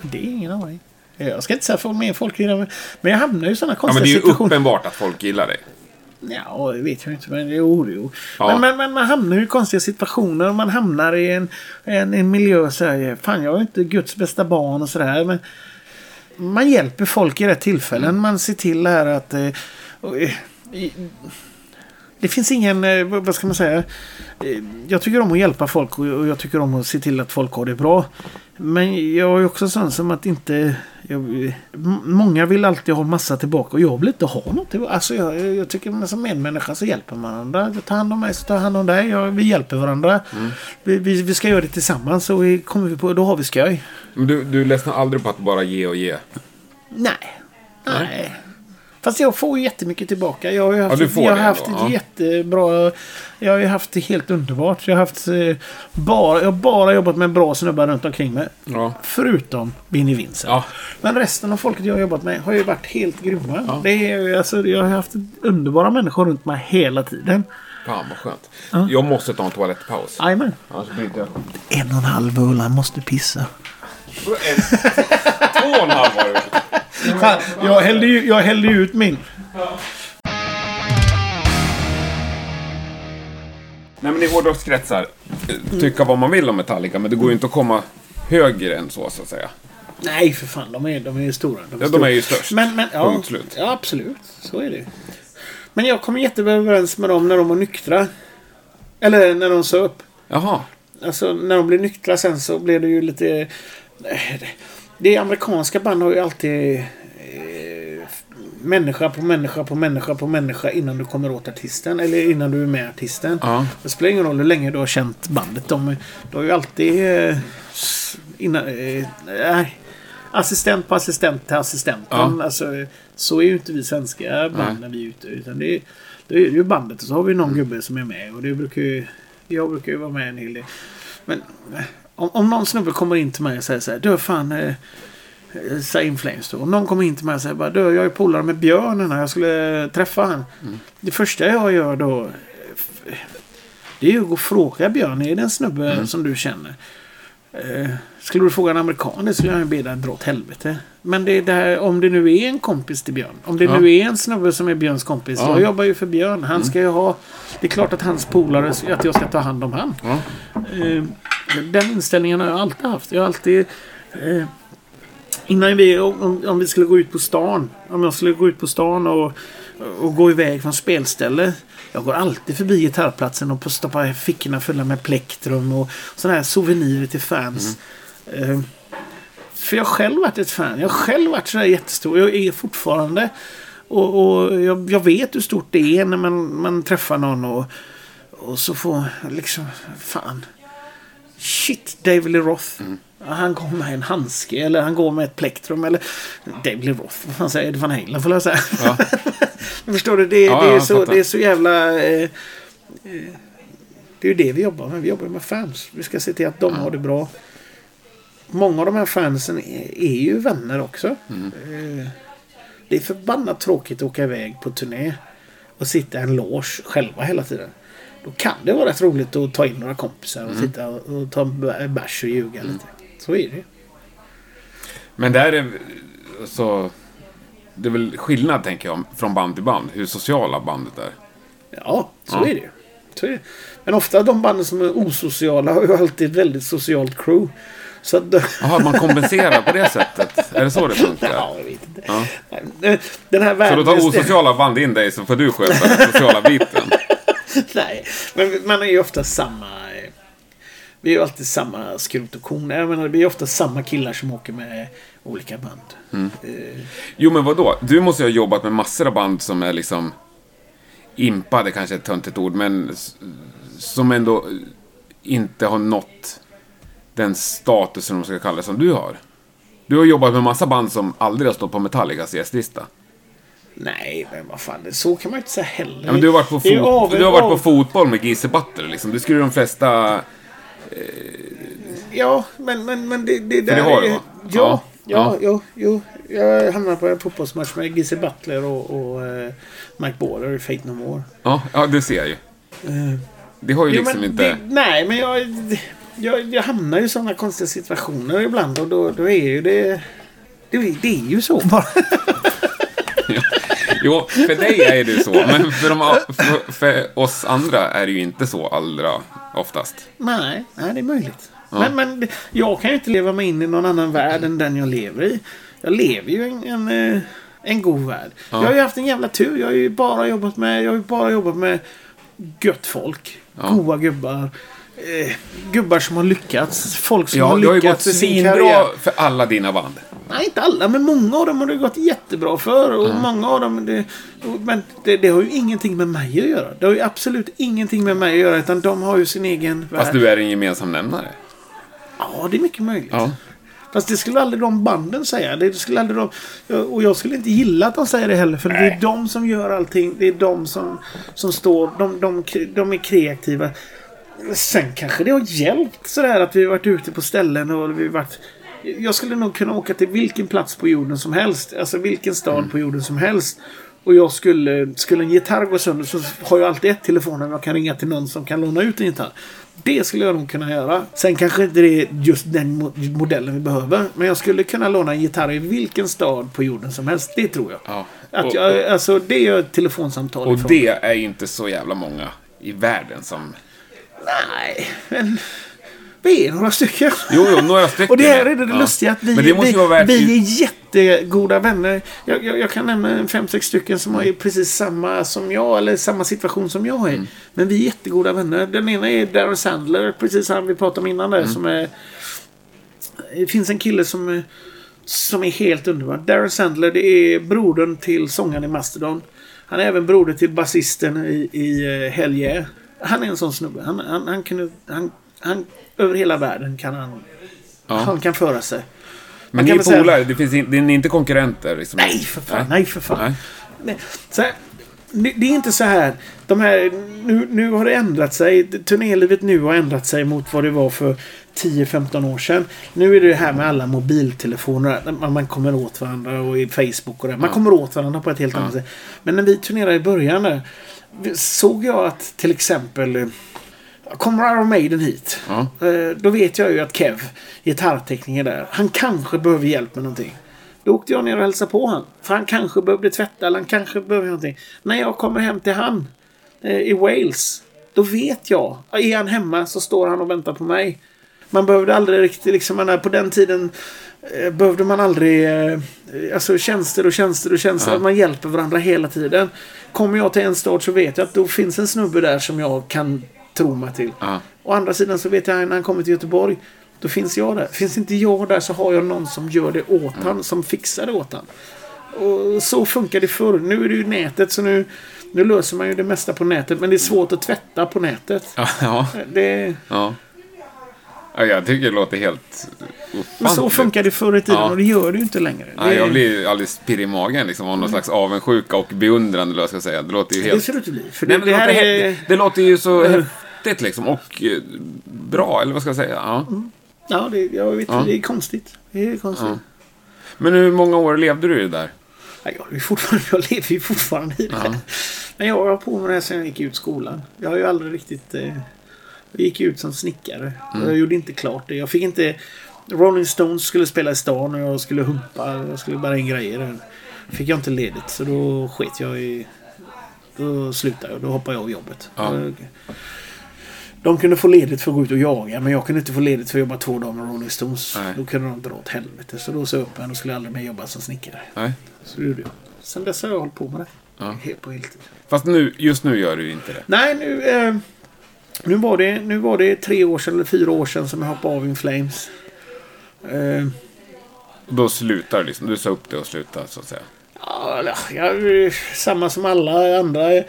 Det är ingen aning. Jag ska inte säga för mer folk gillar mig. Men jag hamnar ju i sådana Ja, men konstiga det är ju situationer. uppenbart att folk gillar dig. Ja, det vet jag inte. Men jo, jo. Ja. Men, men, men man hamnar ju i konstiga situationer. och Man hamnar i en, en, en miljö så här. Fan, jag är inte Guds bästa barn och sådär. Men man hjälper folk i rätt tillfällen. Man ser till här att... Eh, och, eh, i- det finns ingen, eh, vad ska man säga? Eh, Jag tycker om att hjälpa folk och jag tycker om att se till att folk har det bra. Men jag är också sån som att inte... Jag, m- många vill alltid ha massa tillbaka och jag vill inte ha något tillbaka. Alltså jag, jag tycker att som medmänniska så hjälper man varandra. Jag tar hand om mig så tar jag hand om dig. Jag, vi hjälper varandra. Vi, vi, vi ska göra det tillsammans och vi kommer vi på, då har vi skoj. Men du, du ledsnar aldrig på att bara ge och ge? Nej. Nej. Fast jag får jättemycket tillbaka. Jag har ju haft, får jag har det haft ändå, ett ja. jättebra... Jag har ju haft det helt underbart. Jag har haft eh, bara, jag har bara jobbat med bra snubbar runt omkring mig. Ja. Förutom Binny Vincent. Ja. Men resten av folket jag har jobbat med har ju varit helt grymma. Ja. Det är, alltså, jag har haft underbara människor runt mig hela tiden. Fan vad skönt. Ja. Jag måste ta en toalettpaus. Jajamän. Annars bryter jag. En och en halv öl, han måste pissa. En, två och en halv var det. Fan, Jag hällde ju, jag hällde ju ut min. Nej men i hårdrockskretsar, tycka vad man vill om Metallica, men det går ju inte att komma högre än så, så att säga. Nej, för fan. De är, de är stora. De är, Ja, de stora. är ju störst. Men, men, ja, Punkt slut. ja, absolut. Så är det. Men jag kom jättebra överens med dem när de var nyktra. Eller när de upp. Jaha. Alltså när de blev nyktra sen så blev det ju lite... Det amerikanska band har ju alltid... Eh, människa på människa på människa på människa innan du kommer åt artisten. Eller innan du är med artisten. Ja. Det spelar ingen roll hur länge du har känt bandet. De, de har ju alltid... Eh, innan, eh, nej. Assistent på assistent till assistenten. Ja. Alltså, så är ju inte vi svenska band när vi är ute. Utan det är, då är det ju bandet och så har vi någon gubbe som är med. Och det brukar ju... Jag brukar ju vara med en hel del. Men eh, om, om någon snubbe kommer in till mig och säger så här. Du fan... Eh, eh, Säg In Flames då. Om någon kommer in till mig och säger bara, du, jag är polare med Björn här. Jag skulle träffa han. Det första jag gör då. eh, Det är ju att gå och fråga Björn. Är det en snubbe som du känner? Eh, skulle du fråga en amerikan det skulle jag be dig dra åt helvete. Men det är där, om det nu är en kompis till Björn. Om det Ja. nu är en snubbe som är Björns kompis. Ja. Jag jobbar ju för Björn. Han ska ju ha... Det är klart att hans polare, att jag ska ta hand om han. Ja. Eh, den inställningen har jag alltid haft. Jag har alltid... Eh, innan vi, om, om vi skulle gå ut på stan. Om jag skulle gå ut på stan och, och gå iväg från spelställe. Jag går alltid förbi gitarrplatsen och stoppar fickorna fulla med plektrum och sådana här souvenirer till fans. Eh, för jag har själv varit ett fan. Jag har själv varit sådär jättestor. Jag är fortfarande. Och, och jag, jag vet hur stort det är när man, man träffar någon och, och så får liksom... Fan. Shit, David Lee Roth. Ja, Han går med en handske eller han går med ett plektrum eller... David Lee Roth, vad fan säger du? Van Halen får jag säga. Ja. Förstår du? Det, Ja, det, är så, fattar. det är så jävla... Eh, eh, det är ju det vi jobbar med. Vi jobbar med fans. Vi ska se till att de har det bra. Många av de här fansen är, är ju vänner också. Mm. Eh, det är förbannat tråkigt att åka iväg på turné och sitta i en loge själva hela tiden. Då kan det vara rätt roligt att ta in några kompisar och Mm. sitta och, ta en bärs och ljuga lite. Så är det Men där är så... Det är väl skillnad, tänker jag, från band till band. Hur sociala bandet är. Ja, så Ja. är det ju. Så är det. Men ofta de banden som är osociala har ju alltid ett väldigt socialt crew. Så att... Jaha, man kompenserar på det sättet. Är det så det funkar? Ja, jag vet inte. Ja. Nej, Den här Så världen... då tar osociala band in dig så får du sköta den sociala biten. Nej, men man är ju ofta samma... Vi är ju alltid samma skrot och korn. Jag menar, vi är ofta samma killar som åker med olika band. Mm. Eh, Jo, men vad då? Du måste ju ha jobbat med massor av band som är liksom... Impade kanske är ett töntigt ord, men som ändå inte har nått den statusen, de ska kalla det, som du har. Du har jobbat med massa band som aldrig har stått på Metallicas gästlista. Nej, men vad fan. det- Så kan man ju inte säga heller. Ja, men du har varit på, Det fot- du har varit på fotboll med Gise Butler, liksom. Du skulle de flesta... Ja, men, men, men det, det där det har du, är... va? Ja, Ja. ja, ja, jo. Jag hamnade på en fotbollsmatch med Gizzy Butler och, och eh, Mike Baller i Fate No More. Ja, ja, det ser jag ju. Eh, Det har ju jo, liksom inte... det, nej, men jag, jag, jag hamnar ju i sådana konstiga situationer ibland och då, då är ju det... Det, är- det är ju så bara. Jo, för dig är det så. Men för, de, för, för oss andra är det ju inte så allra oftast. nej, nej, det är möjligt. Men, men det- jag kan ju inte leva mig in i någon annan värld än den jag lever i. Jag lever ju en, en, eh, en god värld. Jag har ju haft en jävla tur. Jag har ju bara jobbat med, jag har ju bara jobbat med gött folk. Ja. Goa gubbar. Eh, gubbar som har lyckats. Folk som Ja, har har ju gått lyckats i sin karriär. svinbra för alla dina band. Nej, inte alla, men många av dem har det gått jättebra för. Och många av dem... Det, men det, det har ju ingenting med mig att göra. Det har ju absolut ingenting med mig att göra. Utan de har ju sin egen Fast värld. du är en gemensam nämnare. Ja, det är mycket möjligt. Ja. Fast det skulle aldrig de banden säga. Det skulle aldrig de, och jag skulle inte gilla att de säger det heller. För det är de som gör allting. Det är de som, som står. De, de, de är kreativa. Sen kanske det har hjälpt sådär att vi har varit ute på ställen och vi har varit... Jag skulle nog kunna åka till vilken plats på jorden som helst. Alltså vilken stad Mm. på jorden som helst. Och jag skulle... Skulle en gitarr gå sönder så har jag alltid ett telefonnummer jag kan ringa till någon som kan låna ut en gitarr. Det skulle jag nog kunna göra. Sen kanske inte det är just den mo- modellen vi behöver. Men jag skulle kunna låna en gitarr i vilken stad på jorden som helst. Det tror jag. Ja. Att Och, jag alltså, det är ett telefonsamtal och ifrån. det är ju inte så jävla många i världen som... Nej, men... Vi är några stycken. Jo, jo, några stycken. Och det här är det, det Ja. lustiga att vi, vi, vi är jättegoda vänner. Jag, jag, jag kan nämna fem, sex stycken som har precis samma som jag, eller samma situation som jag är. Mm. Men vi är jättegoda vänner. Den ena är Darren Sandler, precis han vi pratade om innan där, Mm. som är... Det finns en kille som är, som är helt underbar. Darren Sandler, det är brodern till sångaren i Mastodon. Han är även broder till basisten i, i Hell Yeah. Han är en sån snubbe. Han, han, han kunde... Han, han, över hela världen kan han... Ja. Han kan föra sig. Men ni är polare, det finns in, det är inte konkurrenter liksom. Nej för fan, nej för fan. Nej. Nej. Så här, det det är inte så här. De här nu, nu har det ändrat sig. Turnélivet nu har ändrat sig mot vad det var för 10-15 år sedan. Nu är det här med alla mobiltelefoner. Man, man kommer åt varandra och i Facebook och det. Man Ja. kommer åt varandra på ett helt Ja. annat sätt. Men när vi turnerade i början där, såg jag att till exempel Kommer Iron Maiden hit. Eh, Då vet jag ju att Kev, gitarrtekniker där, han kanske behöver hjälp med någonting. Då åkte jag ner och hälsade på han. För han kanske behövde tvätta eller han kanske behöver någonting. När jag kommer hem till han eh, i Wales. Då vet jag. Är han hemma så står han och väntar på mig. Man behövde aldrig riktigt liksom, på den tiden eh, behövde man aldrig eh, alltså tjänster och tjänster och tjänster. Ja. Att man hjälper varandra hela tiden. Kommer jag till en stad så vet jag att då finns en snubbe där som jag kan tro mig till. Ja. Å andra sidan så vet jag när han kommer till Göteborg. Då finns jag där. Finns inte jag där så har jag någon som gör det åt han. Som fixar det åt han. Och så funkar det förr. Nu är det ju nätet så nu, nu löser man ju det mesta på nätet. Men det är svårt att tvätta på nätet. Ja, ja, Det, ja. ja. Jag tycker det låter helt men så ofantligt. funkar det förr i tiden Ja. och det gör det ju inte längre. Det, jag blir alldeles pirrig i magen liksom, av någon slags avundsjuka och beundran, eller jag ska säga. Det låter ju det helt... ser det inte bli. För det, det det, låter, är... det låter ju så Eh. Häftigt liksom, och eh, bra, eller vad ska jag säga? Ja. Ja, det, jag vet, Ja. det är konstigt. Det är konstigt. Ja. Men hur många år levde du i det där? Ja, jag, är fortfarande, jag lever ju fortfarande i det. Ja. Men jag har hållit på med det här sedan jag gick ut skolan. Jag har ju aldrig riktigt... Eh, jag gick ut som snickare. Mm. Jag gjorde inte klart det. Jag fick inte... Rolling Stones skulle spela i stan och jag skulle humpa. Jag skulle bara in grejer. Fick jag inte ledigt så då sket jag i... Då slutade jag. Då hoppade jag av jobbet. Ja. De kunde få ledigt för att gå ut och jaga men jag kunde inte få ledigt för att jobba två dagar med Rolling Stones. Nej. Då kunde de dra åt helvete. Så då sa jag upp mig och skulle aldrig mer jobba som snickare. Nej. Så det gjorde jag. Sen dess har jag hållit på med det. Ja. Helt på heltid. Fast nu, just nu gör du inte det. Nej, nu, eh, nu, var det, nu var det tre år sedan eller fyra år sedan som jag hoppade av In Flames. Eh, Då slutar du liksom. Du sa upp det och slutar så att säga. ja, jag, eh, samma som alla andra. Eh,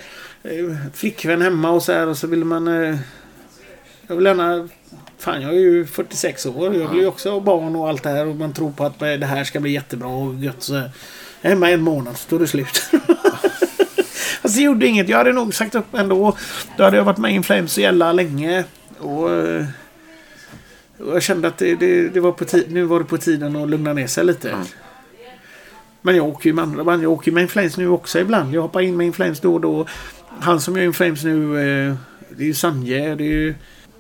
flickvän hemma och så här och så ville man... Jag vill gärna... Fan, jag är ju 46 år. Jag vill ju också ha barn och allt det här. Och man tror på att eh, det här ska bli jättebra och gött. Så, jag är hemma en månad så står det slut. Fast det gjorde inget. Jag hade nog sagt upp ändå. Då hade jag varit med i Flames så jävla länge. Och, eh, och jag kände att det, det, det var på nu var det på tiden att lugna ner sig lite. Mm. Men jag åker ju med andra band. Jag åker med In Flames nu också ibland. Jag hoppar in med In Flames då och då. Han som gör In Flames nu, eh, det är ju Sanje. Det är ju,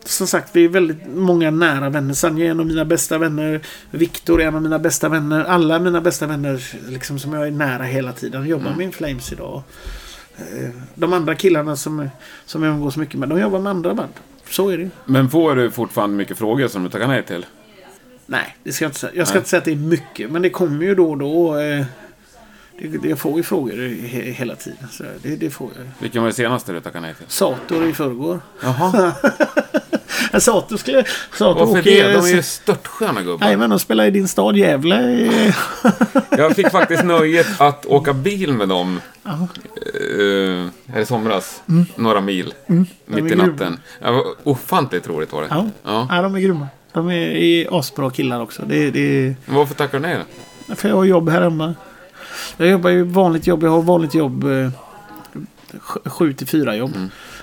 som sagt, vi är väldigt många nära vänner. Sanje är en av mina bästa vänner. Viktor är en av mina bästa vänner. Alla mina bästa vänner liksom, som jag är nära hela tiden. Jobbar Mm. med In Flames idag. Eh, De andra killarna som, som jag umgås mycket med, de jobbar med andra band. Så är det. Men får du fortfarande mycket frågor som du tackar nej till? Nej, det ska jag inte säga. Jag ska Nej. inte säga att det är mycket. Men det kommer ju då och då. Eh, Det, jag får ju frågor he, hela tiden. Så det, det får jag. Vilken var det senaste du tackade nej till? Sator i förrgår. Jaha. Sator skulle... Sator Varför åker- det? De är ju störtsköna gubbar. Nej, men de spelar i din stad Gävle. Jag fick faktiskt nöjet att åka bil med dem Ja. uh, här i somras. Några mil. De Mitt i natten. Var ofantligt roligt var det. Ja. Ja. ja, de är grymma. De är, är asbra killar också. Det, det, Varför tackar du nej då? för jag har jobb här hemma. Jag jobbar ju vanligt jobb. Jag har vanligt jobb. Eh, sj- sju till fyra jobb.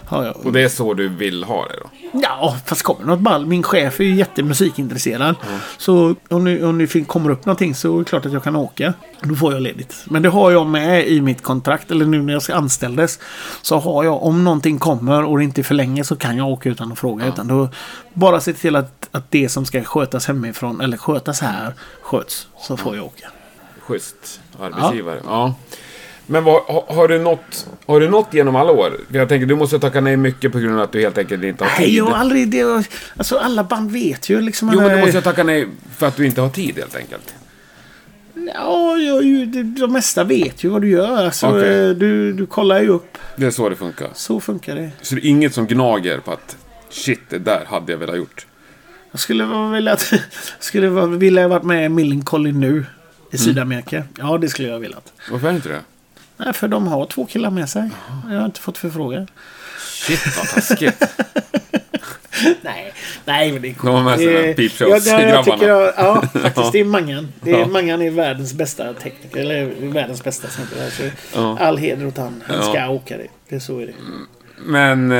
Har jag. Och det är så du vill ha det då? Ja, fast kommer något ball. Min chef är ju jättemusikintresserad. Så om det, om det kommer upp någonting så är det klart att jag kan åka. Då får jag ledigt. Men det har jag med i mitt kontrakt. Eller nu när jag ska anställdes. Så har jag, om någonting kommer och det inte är för länge så kan jag åka utan att fråga. Utan då bara se till att, att det som ska skötas hemifrån eller skötas här sköts. Så får jag åka. Schysst arbetsgivare. Ja. Men vad, har, du nått, har du nått genom alla år? Jag tänker, du måste tacka nej mycket på grund av att du helt enkelt inte har tid. Nej, jag har aldrig det. Alltså alla band vet ju liksom. Jo, men du eh, måste tacka nej för att du inte har tid helt enkelt. Ja, jag, de, mesta vet ju vad du gör. Alltså, Okej. eh, du, du kollar ju upp. Det är så det funkar. Så funkar det. Så det är inget som gnager på att shit, det där hade jag velat gjort. Jag skulle vilja ha varit med i Millencolin nu. I Sydamerika. Ja, det skulle jag ha velat. Varför är det inte det? Nej, för de har två killar med sig. Jag har inte fått förfrågan. Shit vad taskigt. Nej, nej men det är De har med sig Det- den här Peep ja, ja, jag tycker jag, Ja, faktiskt. Det är Mangan. Det är, Ja. Mangan är världens bästa tekniker. Eller världens bästa snubbe. Alltså, Ja. All heder åt han. Han Ja. ska åka det. Det så är det. Men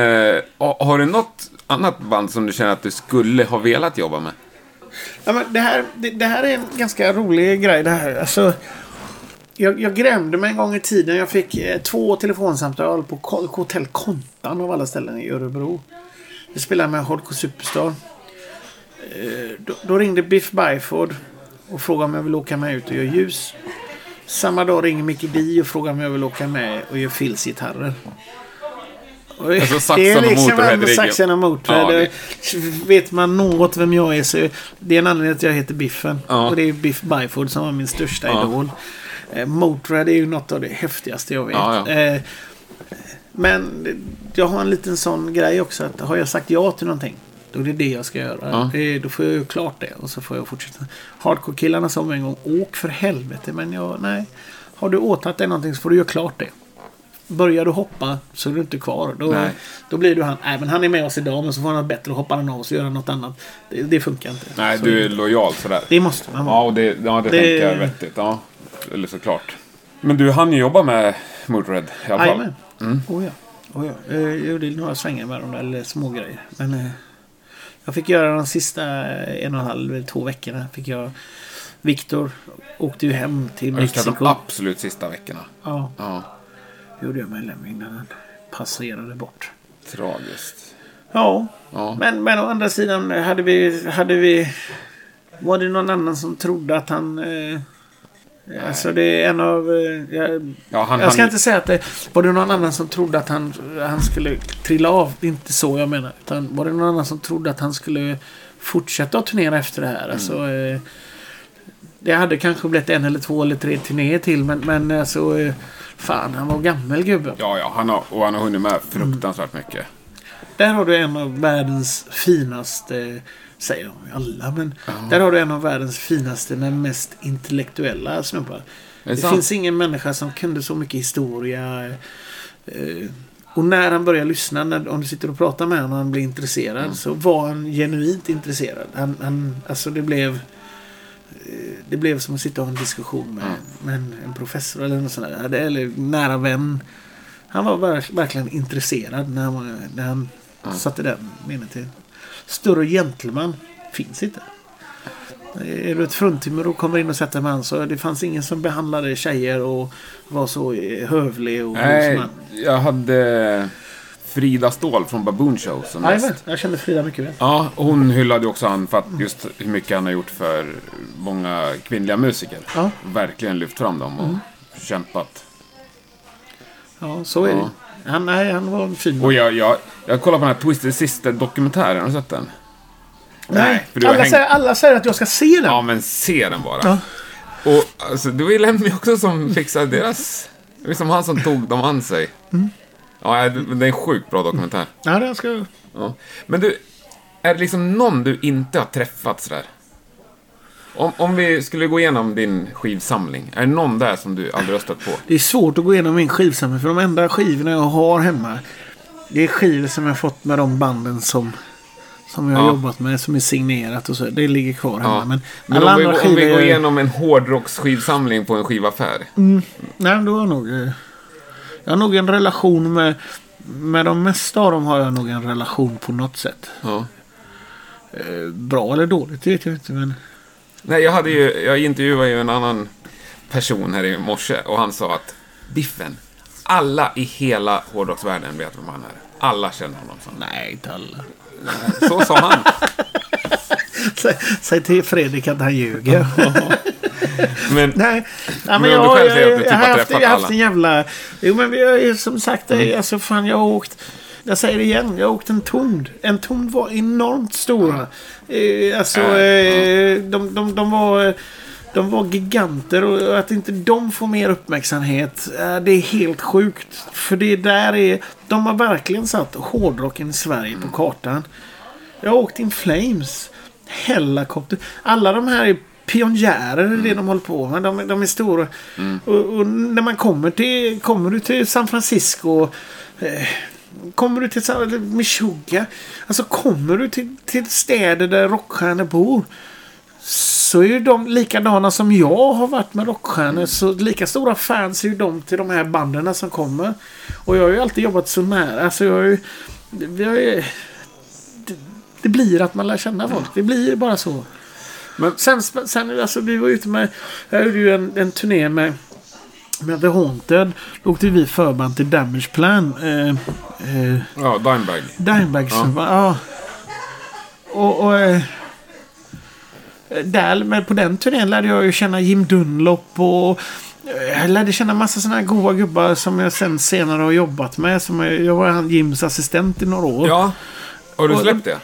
ha- har du något annat band som du känner att du skulle ha velat jobba med? Ja, men det, här, det, det här är en ganska rolig grej. Det här. Alltså, jag, jag grämde mig en gång i tiden. Jag fick eh, två telefonsamtal på Hotell Kontan av alla ställen i Örebro. Jag spelade med Hardcore Superstar. Eh, då, då ringde Biff Byford och frågade om jag ville åka med ut och göra ljus. Samma dag ringer Mickey D och frågar om jag vill åka med och göra Phils gitarrer. Och Alltså, det är och liksom riggen. Saxon och Motörhead. Ja, Det- Vet man något vem jag är så det är en anledning att jag heter Biffen. Ja. Och det är Biff Byford som var min största Ja. idol. Eh, Motörhead är ju något av det häftigaste jag vet. Ja. Eh, men jag har en liten sån grej också att har jag sagt ja till någonting då är det det jag ska göra. Ja. Det, då får jag ju klart det och så får jag fortsätta. Hardcore-killarna sa en gång åk för helvete men jag, nej. Har du åtagit dig någonting så får du göra klart det. Börjar du hoppa så är du inte kvar. Då, Nej. då blir du han. Nej men han är med oss idag men så får han bättre och hoppar han av och så gör han något annat. Det, det funkar inte. Nej, så, du är lojal sådär. Det måste man vara. Ja, och det, ja, det, Det- tänker jag är vettigt. Ja, eller såklart. Men du hann ju jobba med Motörhead i alla fall. Jajamän. Oh, ja. Oh, ja. Jag gjorde några svängar med dem där, eller små grejer. Men eh, jag fick göra de sista en och en halv, eller två veckorna. Fick jag Viktor åkte ju hem till Ja, Just det, Mexiko. de absolut sista veckorna. Ja, Ja, gjorde jag med Lemming innan han passerade bort. tragiskt. Ja, Ja. men, men å andra sidan hade vi, hade vi... Var det någon annan som trodde att han... Eh, alltså det är en av... Eh, jag, Ja, han, jag ska han, inte säga att det var det någon annan som trodde att han, han skulle trilla av. Inte så jag menar. Utan var det någon annan som trodde att han skulle fortsätta att turnera efter det här. Alltså, eh, det hade kanske blivit en eller två eller tre turnéer till. Men, men alltså... Eh, fan, han var gammal gubben. Ja, ja, han har, och han har hunnit med fruktansvärt mycket. Där har du en av världens finaste, säger de ju alla, men där har du en av världens finaste men mest intellektuella snubbar. Det, det finns ingen människa som kunde så mycket historia. Eh, och när han börjar lyssna, när, om du sitter och pratar med honom och han blir intresserad, Mm. så var han genuint intresserad. Han, han, alltså det blev... eh, Det blev som att sitta och ha en diskussion med, Mm. med en, en professor eller något sånt där. Eller nära vän. Han var verk, verkligen intresserad när han, var- när han Mm. satte den meningen till. Större gentleman finns inte. Är du ett fruntimmer och kommer in och sätter med han så det fanns ingen som behandlade tjejer och var så eh, hövlig och Nej, han. jag hade Frida Ståhl från Baboon Show som Nej, gäst. men, jag känner Frida mycket väl. Ja, hon hyllade också han för att just hur mycket han har gjort för många kvinnliga musiker. Ja. Verkligen lyft fram dem och kämpat. Ja, så är Ja. det. Han, nej, han var en fin Och jag, jag, jag kollar på den här Twisted Sister-dokumentären. Har du sett den? Nej, har alla, hängt- säger, alla säger att jag ska se den. Ja, men se den bara. Ja. Och alltså, det var ju Lemmy också som fixade deras... Det var som han som tog dem an sig. Ja, det det är en sjukt bra dokumentär. Ja, det ska... Ja. Men du, är det liksom någon du inte har träffat sådär? Om, om vi skulle gå igenom din skivsamling, är det någon där som du aldrig röstat på? Det är svårt att gå igenom min skivsamling för de enda skivorna jag har hemma det är skivor som jag fått med de banden som, som jag har Ja. jobbat med som är signerat och så. Det ligger kvar hemma. Ja. Men, Men alla om vi, andra om vi skivor... går igenom en hårdrocksskivsamling på en skivaffär. Nej, då har nog... Jag har nog en relation med... Med de mesta av dem har jag nog en relation på något sätt. Ja. Eh, Bra eller dåligt, vet jag inte. Men Nej, jag, hade ju, jag intervjuade ju en annan person här i morse och han sa att Biffen, alla i hela hårdrocksvärlden vet vem han är. Alla känner honom. Så, nej, inte alla. så sa han. Säg, säg till Fredrik att han ljuger. Men Nej, nej men, Men jag, jag, jag, typ har haft, jag har haft alla. en jävla... Jo men vi har ju som sagt, Mm. alltså fan jag har åkt... Jag säger det igen, jag har åkt en tond. En tond var enormt stora. Eh, alltså, Äh, eh, de, de, de var... De var giganter och att inte de får mer uppmärksamhet, eh, det är helt sjukt. För det där är... De har verkligen satt hårdrocken i Sverige på kartan. Jag har åkt in Flames. Hellacopter. Alla de här är pionjärer i det de håller på med. De, de är stora. Och, och när man kommer till... Kommer du till San Francisco. Eh, kommer du till Meshuggah. Alltså kommer du till, till städer där rockstjärnor bor. Så är ju de likadana som jag har varit med rockstjärnor. Så lika stora fans är ju de till de här banden som kommer. Och jag har ju alltid jobbat så nära. Alltså jag har ju... Vi har ju det blir att man lär känna folk. Det blir bara så. Men- sen, sen alltså vi var ute med... Jag gjorde ju en, en turné med, med The Haunted. Då åkte vi förband till Damage Plan. Eh, eh, ja, Dimebag. Dimebags. Ja. Ja. Och... och eh, där, men på den turnén lärde jag ju känna Jim Dunlop och... eh, Jag lärde känna massa sådana här goa gubbar som jag sen senare har jobbat med. Som jag, jag var Jims assistent i några år. Ja, har du släppt det?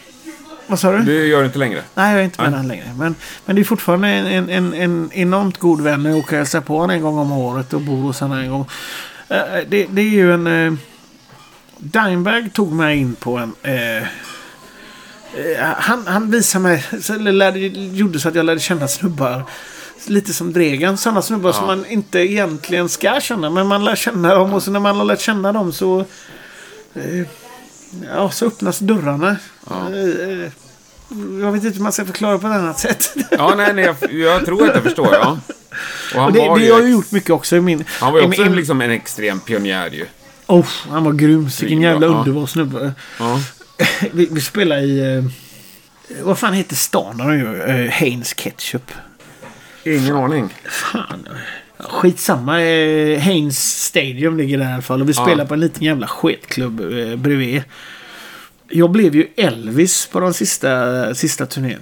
Vad sa du? Det gör du inte längre? Nej, jag är inte med Nej. han längre. Men, men det är fortfarande en, en, en, en enormt god vän. Jag åker och hälsar på honom en gång om året och bor hos honom en gång. Eh, det, det är ju en... Uh, Dimebag tog mig in på en... eh, eh, han, han visade mig... Så, lärde, gjorde så att jag lärde känna snubbar. Lite som Dregan. Sådana snubbar som Ja. man inte egentligen ska känna. Men man lär känna dem. Och så när man har lärt känna dem så... eh, ja, så öppnas dörrarna. Ja. Eh, jag vet inte hur man ska förklara på ett annat sätt. Ja, nej, nej, jag, jag tror att jag förstår, ja. Och han Och det, var det ju, har jag gjort mycket också i min... Han var ju också min- liksom en extrem pionjär ju. Oh, han var grym. Vilken jävla ja. underbar snubbe. Ja. vi, vi spelade i... eh, vad fan heter stan där de gör? Haynes Ketchup. Ingen aning. Fan. Eh, Skitsamma. Uh, Haynes Stadium ligger där i alla fall. Och vi Ja. spelar på en liten jävla skitklubb uh, bredvid. Jag blev ju Elvis på den sista, sista turnén.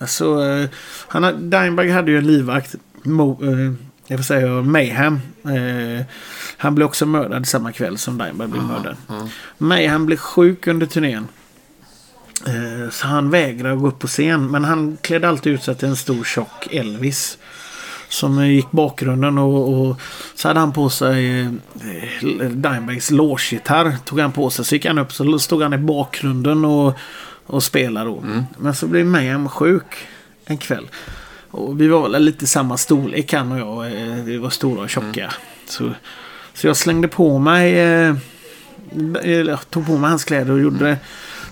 Alltså, eh, han, Dimebag hade ju en livvakt. Mo, eh, jag får säga Mayhem. Eh, han blev också mördad samma kväll som Dimebag blev mördad. ja. Mayhem blev sjuk under turnén. Eh, så han vägrade gå upp på scen. Men han klädde alltid ut sig till en stor tjock Elvis. Som gick bakgrunden och, och så hade han på sig eh, Dimebags låsgitarr. Tog han på sig så gick han upp så stod han i bakgrunden och, och spelade då. Men så blev Mayhem sjuk en kväll. Och vi var väl lite samma storlek han och jag. eh, Vi var stora och tjocka. Så, så jag slängde på mig eh, tog på mig hans kläder och gjorde.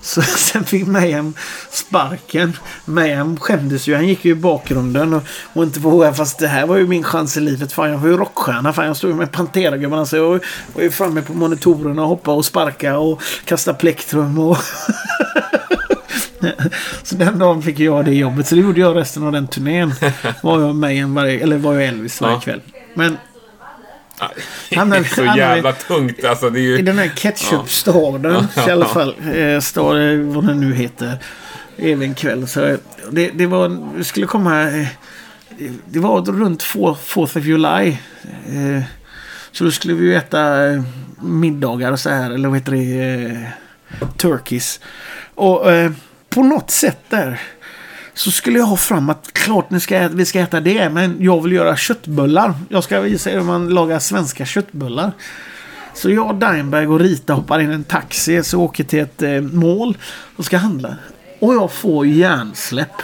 Så sen fick Mayhem sparken. Mayhem skämdes ju. Han gick ju i bakgrunden och, och inte vågade. Fast det här var ju min chans i livet. Fan, jag var ju rockstjärna. Fan, jag stod ju med Pantera-gubbarna. Så jag var, ju framme på monitorerna och hoppade och sparkade och kastade plektrum. Och så den dagen fick jag det jobbet. Så det gjorde jag resten av den turnén. Var jag Mayhem varje, eller var jag Elvis varje kväll. Men Han är- så jävla tungt alltså. Det är i ju... den här ketchupstaden i alla fall. Eh, stad, vad den nu heter. Även kväll. Så eh, det, det var, vi skulle komma... eh, Det var runt 4th of July. Eh, Så då skulle vi ju äta middagar och så här. Eller vad heter det? eh, Turkeys. Och eh, på något sätt där. Så skulle jag ha fram att klart ni ska vi ska äta det, men jag vill göra köttbullar. Jag ska visa er hur man lagar svenska köttbullar. Så jag, Dimeberg och Rita hoppar in i en taxi så åker till ett eh, mål och ska handla. Och jag får hjärnsläpp.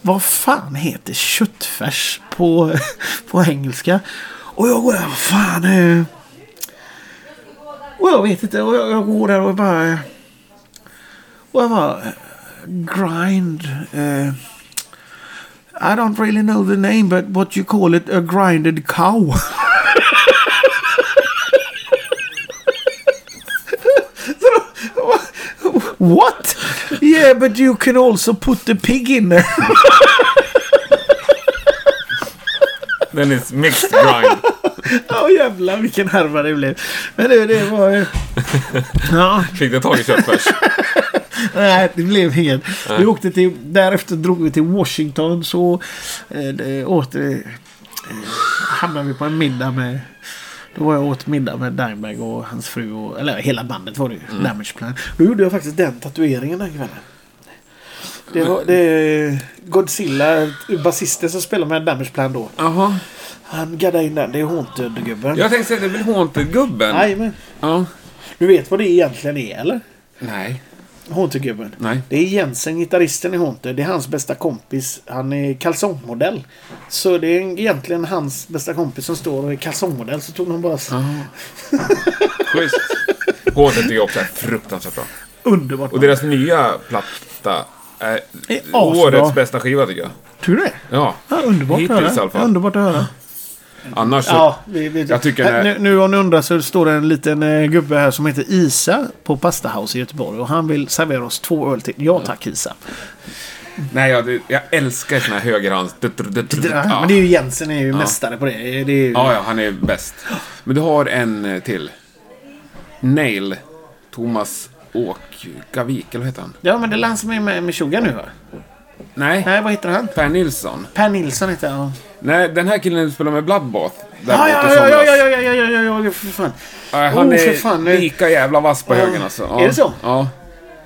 Vad fan heter köttfärs på, på engelska? Och jag går där, vad fan. Eh, och jag vet inte. Och jag, jag går där och bara... Eh. Och jag bara... Grind. eh, I don't really know the name but what you call it a grinded cow. What? Yeah, but you can also put the pig in there. Den är mixed grind. Ja jävlar vilken härva det blev. Men det, det var ju... Ja, Fick du tag i köttfärs? nej det blev inget. Vi åkte till... Därefter drog vi till Washington så det, åt, eh, hamnade vi på en middag med... Då var jag åt middag med Dimebag och hans fru och... Eller hela bandet var det ju. Mm. Damage Plan. Då gjorde jag faktiskt den tatueringen den kvällen. Det var det är Godzilla, basisten som spelar med Damage Plan då. Jaha. Han gaddade in den. Det är Haunted-gubben. Jag tänkte säga, det är väl Haunted-gubben? Jajamän. Ja. Du vet vad det egentligen är eller? Nej. Haunted-gubben. Nej. Det är Jensen, gitarristen i Haunted. Det är hans bästa kompis. Han är kalsongmodell. Så det är egentligen hans bästa kompis som står och är kalsongmodell. Så tog de bara... Schysst. Haunted tycker jag också är fruktansvärt bra. Underbart. Och deras nya platta är är årets bästa skiva tycker jag. Tror du det? Ja. Ja, underbart Hittills att i alla höra. fall. Underbart att höra. Annars så... Ja, vi, vi, Jag tycker Här, nu, nu om ni undrar så står det en liten eh, gubbe här som heter Isa på Pasta House i Göteborg. Och han vill servera oss två öl till. Ja tack Isa. Nej, jag, jag älskar såna här högerhands... Det, Men det är ju Jensen är ju mästare på det. det ju, Ja, ja, han är bäst. Men du har en eh, till. Nail. Thomas Åkavik, eller vad heter han? Ja, men det är han som är med Sugar nu va? Nej, Nej, vad heter han? Per Nilsson. Per Nilsson heter han. Nej, den här killen spelar med Bloodbath. Där Ja, ja, ja, somras. ja, ja, ja, ja, ja, ja, ja, för fan. Ja, Han Oh, är fan, lika jävla vass på Ja. högen alltså. Ja. Är det så? Ja.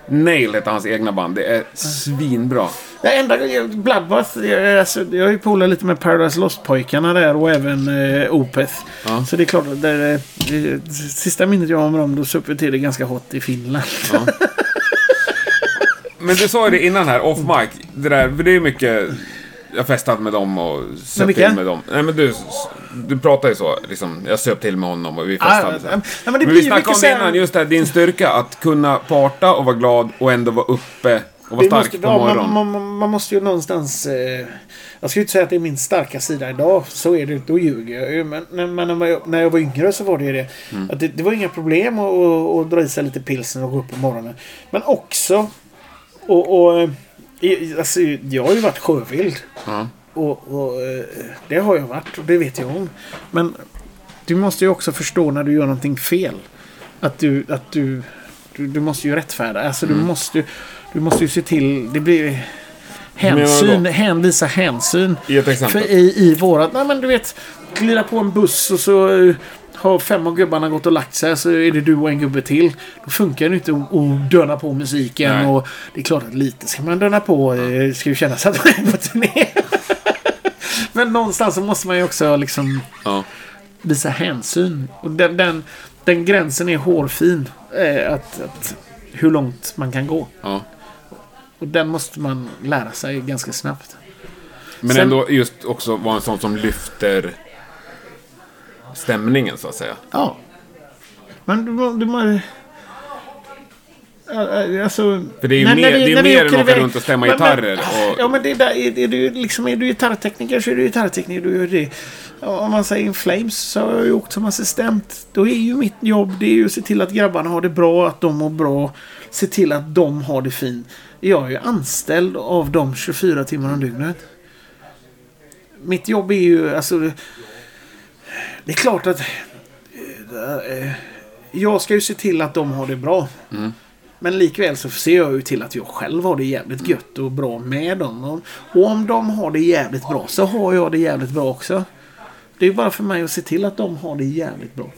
Nail heter hans egna band. Det är svinbra. Det enda Bloodbath, jag, alltså, jag är ju polare lite med Paradise Lost-pojkarna där och även eh, Opeth. Ja. Så det är klart det, det, det, sista minnet jag har med dem, då söp vi till det ganska hot i Finland. Men du sa ju det innan här, off mic. Det där, för det är mycket... Jag har festat med dem och söp till med dem. Nej men du, du pratar ju så liksom. Jag söp till med honom och vi festade. här. ja, men Men vi ju snackade om det innan, just det här, din styrka att kunna parta och vara glad och ändå vara uppe och vara stark måste, på ja, morgonen. man, man, man måste ju någonstans... Eh, jag ju inte säga att det är min starka sida idag. Så är det inte. Då ljuger jag ju. Men, men när, jag, när jag var yngre så var det ju det. Mm. Att det, det var inga problem att, att, att dra i sig lite pilsner och gå upp på morgonen. Men också... Och, och, eh, i- alltså, jag har ju varit sjövild. Ja. Och, och eh, det har jag varit och det vet jag om. Men du måste ju också förstå när du gör någonting fel. Att du, att du, du, du måste ju rättfärda. Alltså Mm. du måste, du måste ju se till. Det blir hänsyn. du Hänvisa hänsyn. Ge ett exempel. För i, i vårat, nej men du vet. Glida på en buss och så eh, har fem av gubbarna gått och lagt sig så är det du och en gubbe till. Då funkar det inte att döna på musiken. Nej. Och det är klart att lite ska man döna på. Det ska ju kännas att man är på turné. Men någonstans så måste man ju också liksom Ja. visa hänsyn. Och den, den, den gränsen är hårfin. Eh, att, att hur långt man kan gå. Ja. Och den måste man lära sig ganska snabbt. Men Sen- ändå just också vara en sån som lyfter stämningen så att säga. Ja. Men du, du. Ja, ja, Alltså, För det är ju när- mer, när vi- det är mer än att åka runt och stämma Men- gitarrer. Men, Och, ja men det där, är, är, du, liksom, är du gitarrtekniker så är du gitarrtekniker. Du gör det. Om man säger In Flames så har jag ju åkt som assistent. Då är ju mitt jobb det är ju att se till att grabbarna har det bra, att de mår bra. Se till att de har det fint. Jag är ju anställd av dem 24 timmar om dygnet. Mitt jobb är ju alltså... Det är klart att... eh, Jag ska ju se till att de har det bra. Mm. Men likväl så ser jag ju till att jag själv har det jävligt gött och bra med dem. Och, om de har det jävligt bra så har jag det jävligt bra också. Det är bara för mig att se till att de har det jävligt bra.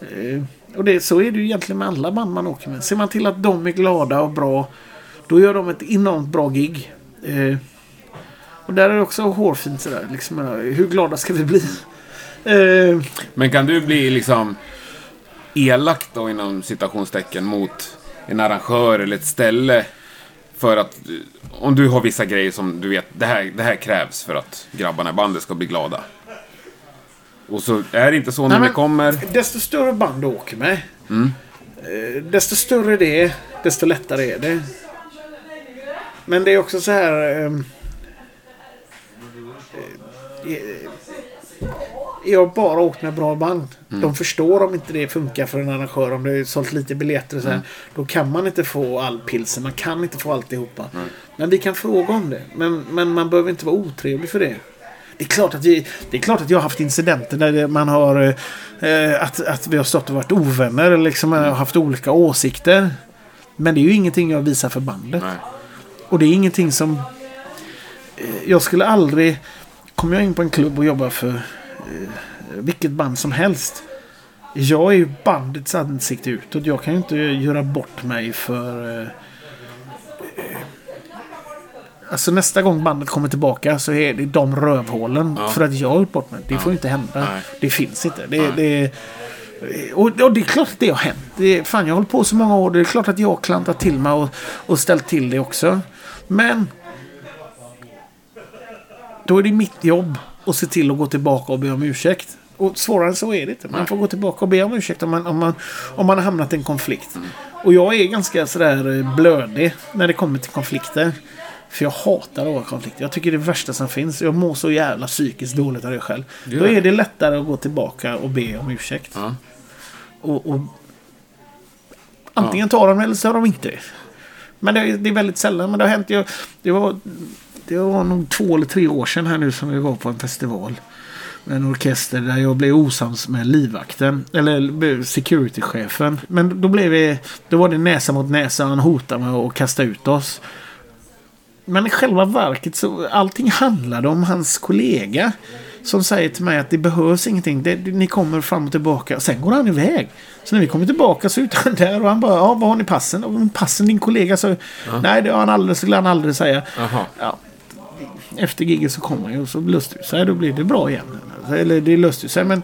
Eh, och det, så är det ju egentligen med alla band man åker med. Ser man till att de är glada och bra. Då gör de ett enormt bra gig. Eh, Och där är det också hårfint sådär. Liksom, hur glada ska vi bli? Eh, Men kan du bli liksom elak då inom citationstecken mot en arrangör eller ett ställe för att om du har vissa grejer som du vet, det här, det här krävs för att grabbarna i bandet ska bli glada. Och så är det inte så när Nej, det kommer. desto större band du åker med. Mm. Eh, desto större det är, desto lättare är det. Men det är också så här... ehm, eh, eh, jag har bara åkt med bra band. Mm. De förstår om inte det funkar för en arrangör. Om det är sålt lite biljetter och så här. Mm. Då kan man inte få all pilsen. Man kan inte få alltihopa. Men vi kan fråga om det. Men, men man behöver inte vara otrevlig för det. Det är klart att, vi, det är klart att jag har haft incidenter där man har... Eh, att, att vi har stått och varit ovänner. Eller liksom har haft olika åsikter. Men det är ju ingenting jag visar för bandet. Nej. Och det är ingenting som... Eh, jag skulle aldrig... Kommer jag in på en klubb och jobbar för vilket band som helst. Jag är ju bandets ansikte utåt. Jag kan ju inte göra bort mig för... Eh, eh, alltså nästa gång bandet kommer tillbaka så är det de rövhålen. Ja. För att jag har gjort bort mig. Det får ju inte hända. Nej. Det finns inte. Det, det, och, och det är klart att det har hänt. Det fan, jag har hållit på så många år. Det är klart att jag har klantat till mig och, och ställt till det också. Men då är det mitt jobb att se till att gå tillbaka och be om ursäkt. Och svårare än så är det inte. Man får gå tillbaka och be om ursäkt om man, om man, om man har hamnat i en konflikt. Och jag är ganska sådär eh, blödig när det kommer till konflikter. För jag hatar att vara konflikter. Jag tycker det är det värsta som finns. Jag mår så jävla psykiskt dåligt av det själv. Gör Då är det lättare att gå tillbaka och be om ursäkt. Ja. Och, och antingen tar de eller så tar de inte det. Men det, är- det är väldigt sällan. Men det har hänt. Jag, det, var, det var nog två eller tre år sedan här nu som vi var på en festival. Med en orkester där jag blev osams med livvakten. Eller securitychefen. Men då blev vi... Då var det näsa mot näsa. Han hotade med att kasta ut oss. Men i själva verket så allting handlade om hans kollega. Som säger till mig att det behövs ingenting. Det, ni kommer fram och tillbaka. Sen går han iväg. Så när vi kommer tillbaka så är han där och han bara ja, vad har ni passen? Och passen din kollega så nej det har han aldrig, skulle han aldrig säga. Jaha. Ja. Efter giget så kommer han ju och så löste det sig. Då blir det bra igen. Eller det löste sig men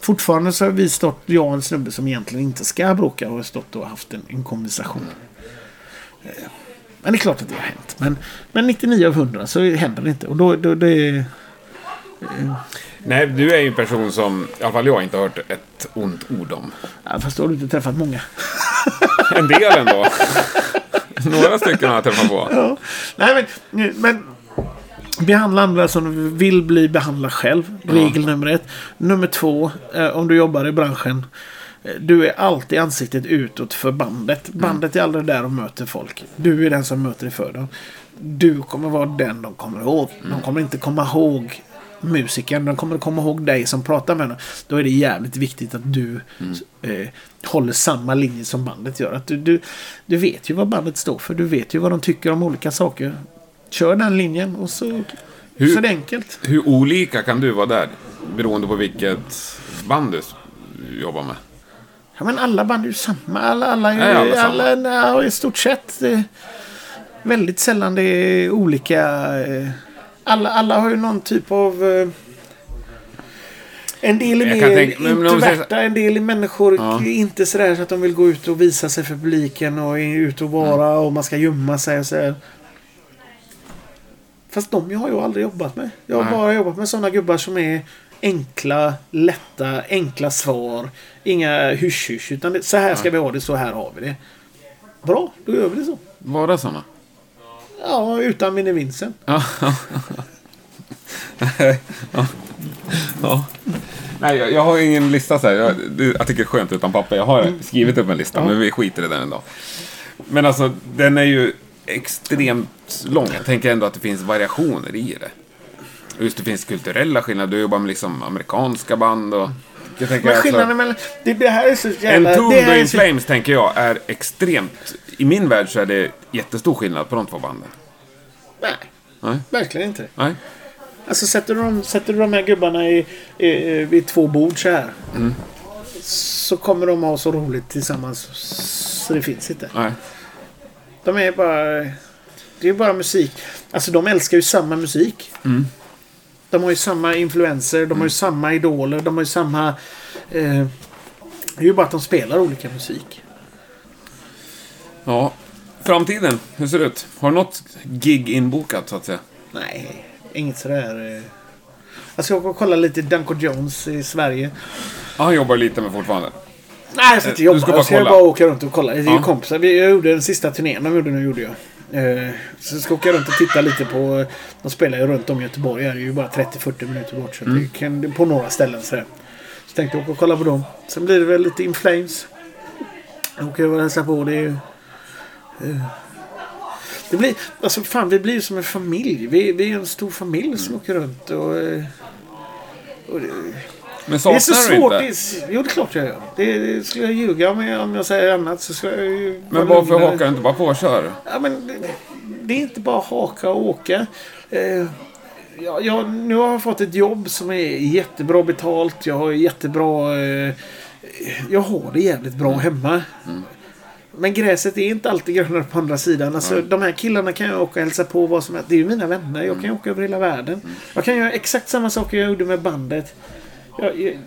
fortfarande så har vi stått, jag och en snubbe som egentligen inte ska bråka och har stått och haft en, en konversation. Eh, Men det är klart att det har hänt. Men, men 99 av 100 så händer det inte. Och då, då det är... Nej, du är ju en person som i alla fall jag inte har hört ett ont ord om. Ja, fast då har du inte träffat många. En del ändå. Några stycken har jag träffat på. Ja. Nej, men, men behandla andra som du vill bli behandlad själv. Regel nummer ett. Nummer två, eh, om du jobbar i branschen. eh, Du är alltid ansiktet utåt för bandet. Bandet är aldrig där och möter folk. Du är den som möter för dem. Du kommer vara den de kommer ihåg. De kommer inte komma ihåg musikern. De kommer komma ihåg dig som pratar med dem. Då är det jävligt viktigt att du eh, håller samma linje som bandet gör. Att du, du, du vet ju vad bandet står för. Du vet ju vad de tycker om olika saker. Kör den linjen och så, Hur- så är det enkelt. Hur olika kan du vara där? Beroende på vilket band du jobbar med. Ja, men alla band är ju samma. Alla, alla, är, Är alla alla, samma? ja, i stort sett. Väldigt sällan det är olika. eh, Alla, alla har ju någon typ av... eh, En del är mer tänka- säger introverta, en del är människor Ja. inte sådär så att de vill gå ut och visa sig för publiken och är ute och vara Mm. och man ska gömma sig och så. Fast de har jag aldrig jobbat med. Jag har Nej. bara jobbat med sådana gubbar som är enkla, lätta, enkla svar. Inga hysch-hysch. Utan det, så här ska vi ha det, så här har vi det. Bra, då gör vi det så. Bara sådana? Ja, utan minne vinsten. Ja. ja. ja. Nej, jag, jag har ingen lista så här. Jag, det, jag tycker det är skönt utan papper. Jag har skrivit upp en lista, Ja. men vi skiter i den en dag. Men alltså, den är ju extremt lång. Jag tänker ändå att det finns variationer i det. Och Just det finns kulturella skillnader. Du jobbar med liksom amerikanska band och... Jag tänker Men alltså- skillnaden mellan... Det, det här är så En jävla... Tombed här är in så, Flames tänker jag är extremt... I min värld så är det jättestor skillnad på de två banden. Nej, Nej? verkligen inte. Nej? Alltså sätter du, de, sätter du de här gubbarna i, i, vid två bord så här. Mm. Så kommer de ha så roligt tillsammans så det finns inte. Nej. De är bara... Det är bara musik. Alltså de älskar ju samma musik. Mm. De har ju samma influenser, de har ju samma idoler, de har ju samma... Eh, det är ju bara att de spelar olika musik. Ja. Framtiden, hur ser det ut? Har du något gig inbokat så att säga? Nej, inget sådär... Eh. Jag ska åka och kolla lite Duncan Jones i Sverige. Ja, han jobbar lite med fortfarande. Nej, jag ska inte Du jobba. ska bara jag ska kolla. bara åka runt och kolla. Det är ju Ja. kompisar. Jag gjorde den sista turnén de gjorde nu, gjorde jag. Eh, Så jag ska åka runt och titta lite på... De spelar ju runt om Göteborg. Det är ju bara 30-40 minuter bort. Så Mm. det kan, på några ställen sådär. Så tänkte jag åka och kolla på dem. Sen blir det väl lite In Flames. Jag åker och hälsar på. Det är ju... eh, Det blir... Alltså fan, vi blir ju som en familj. Vi, vi är en stor familj som åker runt och... eh, och det, Men det är så saknar du svårt. inte? Det är, jo, det är klart jag gör. Det, det skulle jag ljuga om jag, om jag säger annat. Så skulle jag ju Men varför lugnare. hakar du inte bara på och kör? Ja, men det, det är inte bara haka och åka. Eh, jag, jag, nu har jag fått ett jobb som är jättebra betalt. Jag har jättebra... Eh, jag har det jävligt bra hemma. Men gräset är inte alltid grönare på andra sidan. Alltså, De här killarna kan jag åka och hälsa på vad som helst. Det är ju mina vänner. Jag kan ju åka över hela världen. Jag kan göra exakt samma saker jag gjorde med bandet. Jag, jag,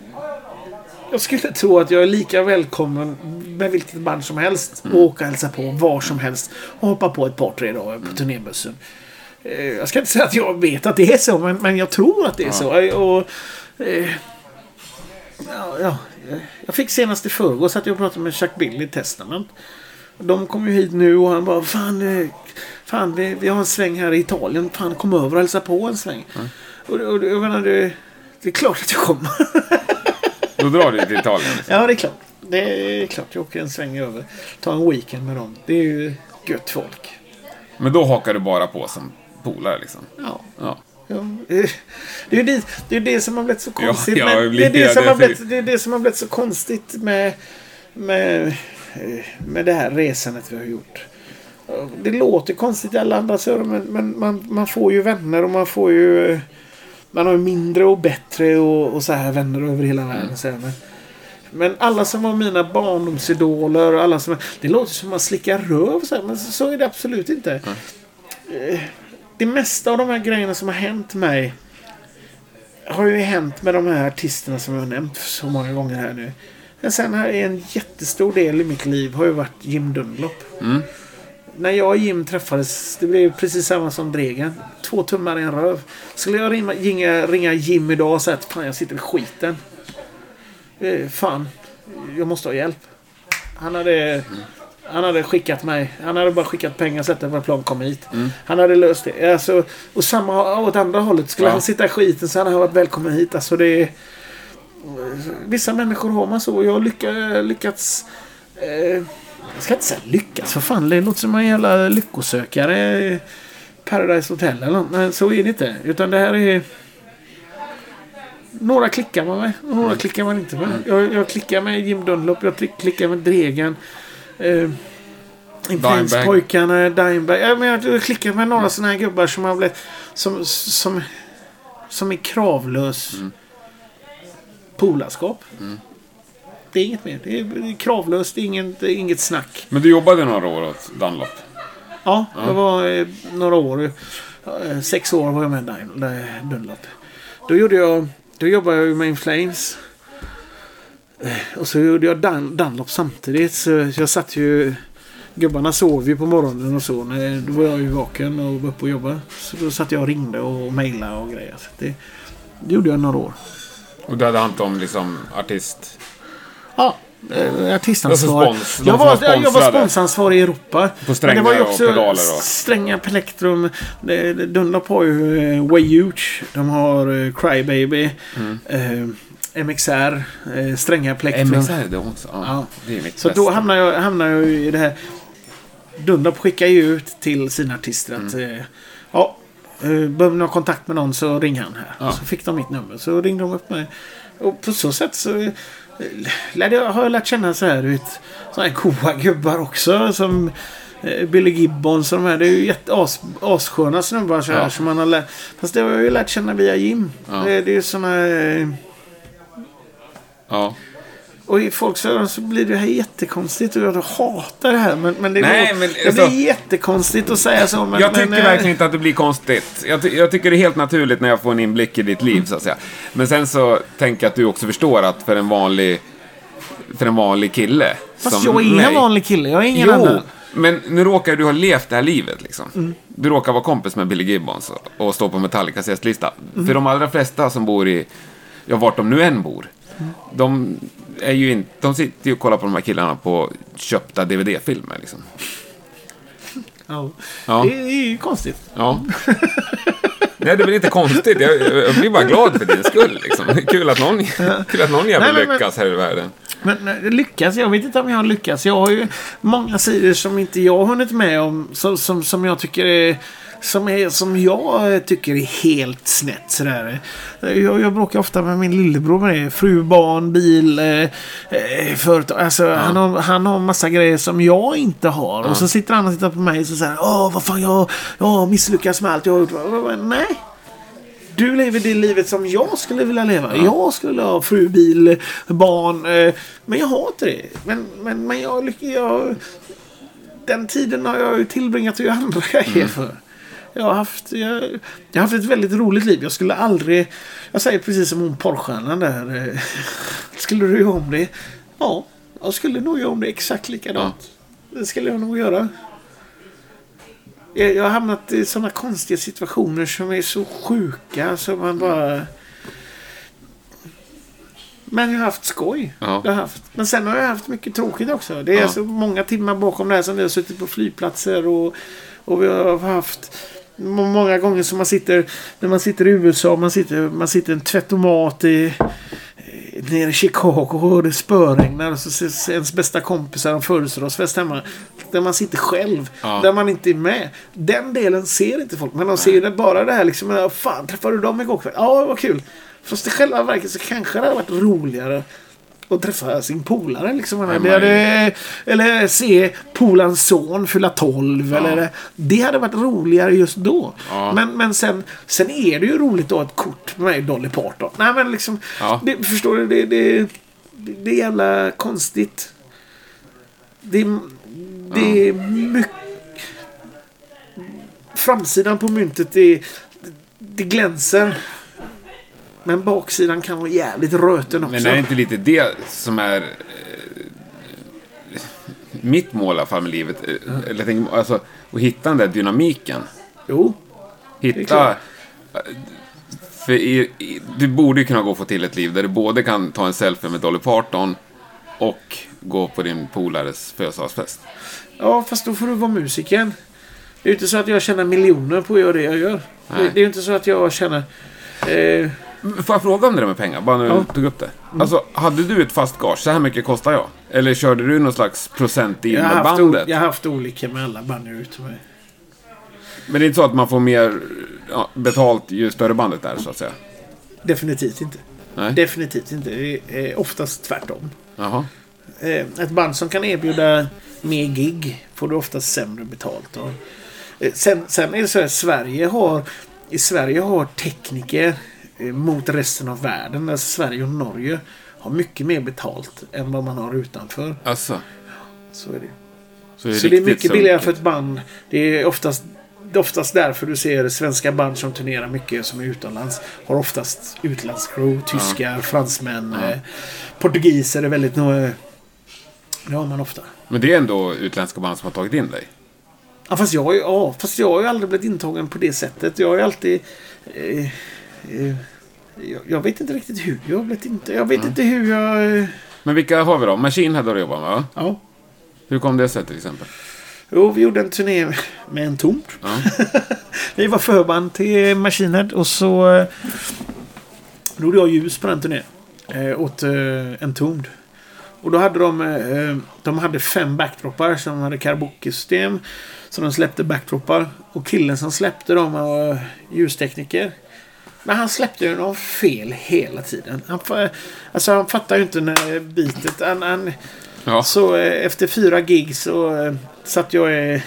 jag skulle tro att jag är lika välkommen med vilket band som helst och åka och hälsa på var som helst och hoppa på ett par tre dagar på turnébussen. Eh, Jag ska inte säga att jag vet att det är så, men, men jag tror att det är så. Eh, Och, eh, ja, ja, jag fick senast i förrgår så att jag pratade med Chuck Bill i Testament. De kom ju hit nu och han bara Fan, eh, fan vi, vi har en sväng här i Italien. Fan kom över och hälsa på en sväng. Och, och, jag menar, det, det är klart att jag kommer. Då drar du till Italien. Liksom. Ja, det är klart. Det är klart. Jag åker en sväng över. Ta en weekend med dem. Det är ju gött folk. Men då hakar du bara på som polare liksom. Ja. Ja. ja. eh, Det är ju det, det, är det som har blivit så konstigt. ja, med, det, är det, som har blivit, det är det som har blivit så konstigt med, med, med det här resandet vi har gjort. Det låter konstigt i alla andra öron men, men man, man får ju vänner och man får ju... Man har mindre och bättre och, och så här vänner över hela världen. Så här, men, men alla som var mina barndomsidoler och alla som... Det låter som att man slickar röv så här, men så, så är det absolut inte. Eh, Det mesta av de här grejerna som har hänt mig har ju hänt med de här artisterna som jag har nämnt så många gånger här nu. Men sen här är en jättestor del i mitt liv har ju varit Jim Dunlop. Mm. När jag och Jim träffades, det blev precis samma som Dregen. Två tummar i en röv. Skulle jag ringa, ringa, ringa Jim idag och säga att fan jag sitter i skiten. Eh, fan, jag måste ha hjälp. Han hade, han hade skickat mig. Han hade bara skickat pengar, sett på ett plan kom hit. Han hade löst det. Alltså, och samma åt andra hållet. Skulle Ja. han sitta i skiten så hade han varit välkommen hit. Alltså det Vissa människor har man så. och Jag har lycka, lyckats... Eh, jag ska inte säga lyckas. För fan, det låter som en jävla lyckosökare. Paradise Hotel eller något. Men så är det inte. Utan det här är... Några klickar man med några klickar man inte med. Jag, jag klickar med Jim Dunlop, jag klick- klickar med Dregen. Eh, Influenspojkarna, Dimebag. Jag, menar, jag klickar med några sådana här gubbar som har blivit... Som, som, som är kravlös polarskap. Det är inget mer. Det är, det kravlöst, det är inget, det inget snack. Men du jobbade några år åt Dunlop? Ja, jag var eh, några år. eh, Sex år var jag med eh, Dunlop. Då gjorde jag... Då jobbade jag med Inflames. Eh, Och så gjorde jag Dun, Dunlop samtidigt. Så jag satt ju... Gubbarna sov ju på morgonen och så. när- Då var jag ju vaken och var uppe och jobbade. Så då satt jag och ringde och mejlade och grejer. Det, det gjorde jag några år. Och du hade hand om liksom artist... Ja, eh, artistansvar. Spons- jag, var, var jag var sponsansvarig i Europa. På strängar Men det var ju och också pedaler och- strängar plektrum. Dunlop har ju eh, Way Huge. De har eh, Crybaby. Mm. Eh, MXR. Eh, strängar plektrum. MXR är det också? Ja. Ja. Det är mitt Så bästa. då hamnar jag, hamnar jag i det här. Dunlop skickar ju ut till sina artister att Mm. eh, ja, eh, behöver ni ha kontakt med någon så ring han här. Ja. Så fick de mitt nummer. Så ringde de upp mig. Och på så sätt så lärde jag, har jag lärt känna så här ut sådana här goa gubbar också. Som eh, Billy Gibbons och de här. Det är ju jätte, as, assköna snubbar så här. Ja. Som man har lärt, fast det har jag ju lärt känna via Jim. Ja. Det, det är ju sådana... Eh, Ja. Och i folks öron så blir det här jättekonstigt och jag hatar det här. Men, men det, Nej, går, men det alltså- blir jättekonstigt att säga så. Men, jag tycker men, eh, verkligen inte att det blir konstigt. Jag, ty- jag tycker det är helt naturligt när jag får en inblick i ditt liv, så att säga. Men sen så tänker jag att du också förstår att för en vanlig, för en vanlig kille Fast jag är ingen vanlig kille. Jag är ingen Jo, annan. men nu råkar du ha levt det här livet liksom. Mm. Du råkar vara kompis med Billy Gibbons och, och stå på Metallicas gästlista. Mm. För de allra flesta som bor i, ja vart de nu än bor, Mm. de är ju inte, de sitter ju och kollar på de här killarna på köpta DVD-filmer liksom. Ja. Ja. Det är ju konstigt. Ja. Nej, det är väl inte konstigt. Jag, jag blir bara glad för din skull. Liksom. Kul att någon, kul att någon jävel men- lyckas här i världen. Men lyckas? Jag vet inte om jag har lyckats. Jag har ju många sidor som inte jag har hunnit med om. Som, som, som jag tycker är... Som, är, som jag eh, tycker är helt snett sådär. Eh, Jag, jag bråkar ofta med min lillebror med det. Fru, barn, bil, eh, eh, företag. Alltså, han, har, han har massa grejer som jag inte har. Och så sitter han och tittar på mig och säger Åh, vad fan, jag, jag har misslyckats med allt jag har gjort. Bara, Nej. Du lever det livet som jag skulle vilja leva. Jag skulle ha fru, bil, barn. Eh, men jag har inte det. Men, men, men jag, jag... Den tiden har jag ju tillbringat och göra andra grejer för. Jag har, haft, jag, jag har haft ett väldigt roligt liv. Jag skulle aldrig... Jag säger precis som hon porrstjärnan där. eh, Skulle du göra om det? Ja, jag skulle nog göra om det exakt likadant. Det skulle jag nog göra. Jag, jag har hamnat i sådana konstiga situationer som är så sjuka så man bara... Men jag har haft skoj. Ja. Jag har haft. Men sen har jag haft mycket tråkigt också. Det är Ja. så många timmar bakom det här som vi har suttit på flygplatser och, och vi har haft många gånger som man sitter när man sitter i USA. Man sitter, man sitter i en tvättomat i nere i Chicago och det spöregnar och så ses ens bästa kompisar har födelsedagsfest hemma. Där man sitter själv. Ja. Där man inte är med. Den delen ser inte folk. Men de ser det bara det här liksom. "Ja, Fan, träffade du dem igår kväll? Ja, vad kul. Fast i själva verket så kanske det hade varit roligare att träffa sin polare. Liksom. men- Det hade, eller se polarns son fylla 12. Eller, det hade varit roligare just då. Ja. Men, men sen, sen är det ju roligt att ha ett kort med Dolly Parton. Nej, men liksom, Ja. det, förstår du? Det, det, det, är jävla konstigt. Det, det är mycket... Framsidan på myntet är... Det glänser. Men baksidan kan vara jävligt röten också. Men är det inte lite det som är eh, mitt mål i alla fall med livet? Eh, Eller tänker, alltså, att hitta den där dynamiken. Jo. är Hitta... För i, i, du borde ju kunna gå och få till ett liv där du både kan ta en selfie med Dolly Parton och gå på din polares födelsedagsfest. Ja, fast då får du vara musiker. Det är ju inte så att jag tjänar miljoner på att göra det jag gör. Det, det är ju inte så att jag tjänar... Eh, Får jag fråga om det där med pengar? Bara när du Ja. tog upp det. Alltså, hade du ett fast gage, så här mycket kostar jag? Eller körde du någon slags procent in med bandet? jag har haft olika med alla band jag ute med. Men det är inte så att man får mer ja, betalt ju större bandet är, så att säga? Definitivt inte. Nej? Definitivt inte. Det är oftast tvärtom. Jaha. Eh, ett band som kan erbjuda mer gig får du oftast sämre betalt av. Eh, sen, sen är det så här, Sverige har... I Sverige har tekniker mot resten av världen, alltså Sverige och Norge, har mycket mer betalt än vad man har utanför. Alltså. Så är det. Så det är, Så det är mycket billigare för ett band. Det är oftast, det oftast därför du ser svenska band som turnerar mycket som är utomlands. Har oftast utlandscrew. Tyskar, fransmän, eh, portugiser är väldigt eh, Det har man ofta. Men det är ändå utländska band som har tagit in dig? Ja fast, jag, ja, fast jag har ju aldrig blivit intagen på det sättet. Jag har ju alltid... Eh, eh, jag, jag vet inte riktigt hur jag blivit intagen. Jag vet inte hur jag... Eh, Men vilka har vi då? Machine har du jobbat med, va? ja. Hur kom det sig till exempel? Jo, vi gjorde en turné med en tomt. Ja. Vi var förband till Head och så eh, då gjorde jag ljus på den turnén. Eh, åt eh, Entombed. Och då hade de, eh, de hade fem backdroppar som hade karaoke-system. Så de släppte backdroppar. Och killen som släppte dem var eh, ljustekniker. Men han släppte ju något fel hela tiden. Han, alltså han fattar ju inte när bitet. Han, han, Ja. så eh, efter fyra gig så eh, satt jag i,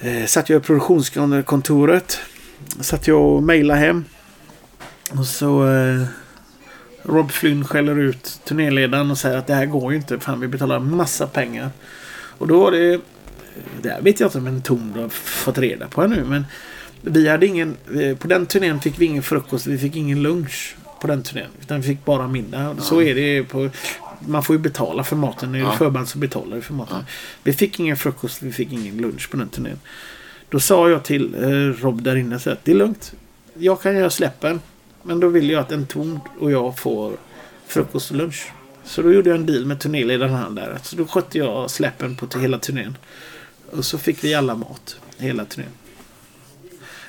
eh, satt jag i produktionskontoret. Satt jag och mejlade hem. Och så, Rob Flynn skäller ut turnéledaren och säger att det här går ju inte. Fan, vi betalar massa pengar. Och då var det... Det här vet jag inte om en ton har fått reda på nu, men vi hade ingen... På den turnén fick vi ingen frukost, vi fick ingen lunch på den turnén. Utan vi fick bara middag. Så är det på... Man får ju betala för maten. Är Ja. förband så betalar du för maten. Vi fick ingen frukost, vi fick ingen lunch på den turnén. Då sa jag till eh, Rob där inne så att det är lugnt. Jag kan göra släppen. Men då vill jag att en ton och jag får frukost och lunch. Så då gjorde jag en deal med turnéledaren han där. Så då skötte jag släppen på hela turnén. Och så fick vi alla mat. Hela turnén.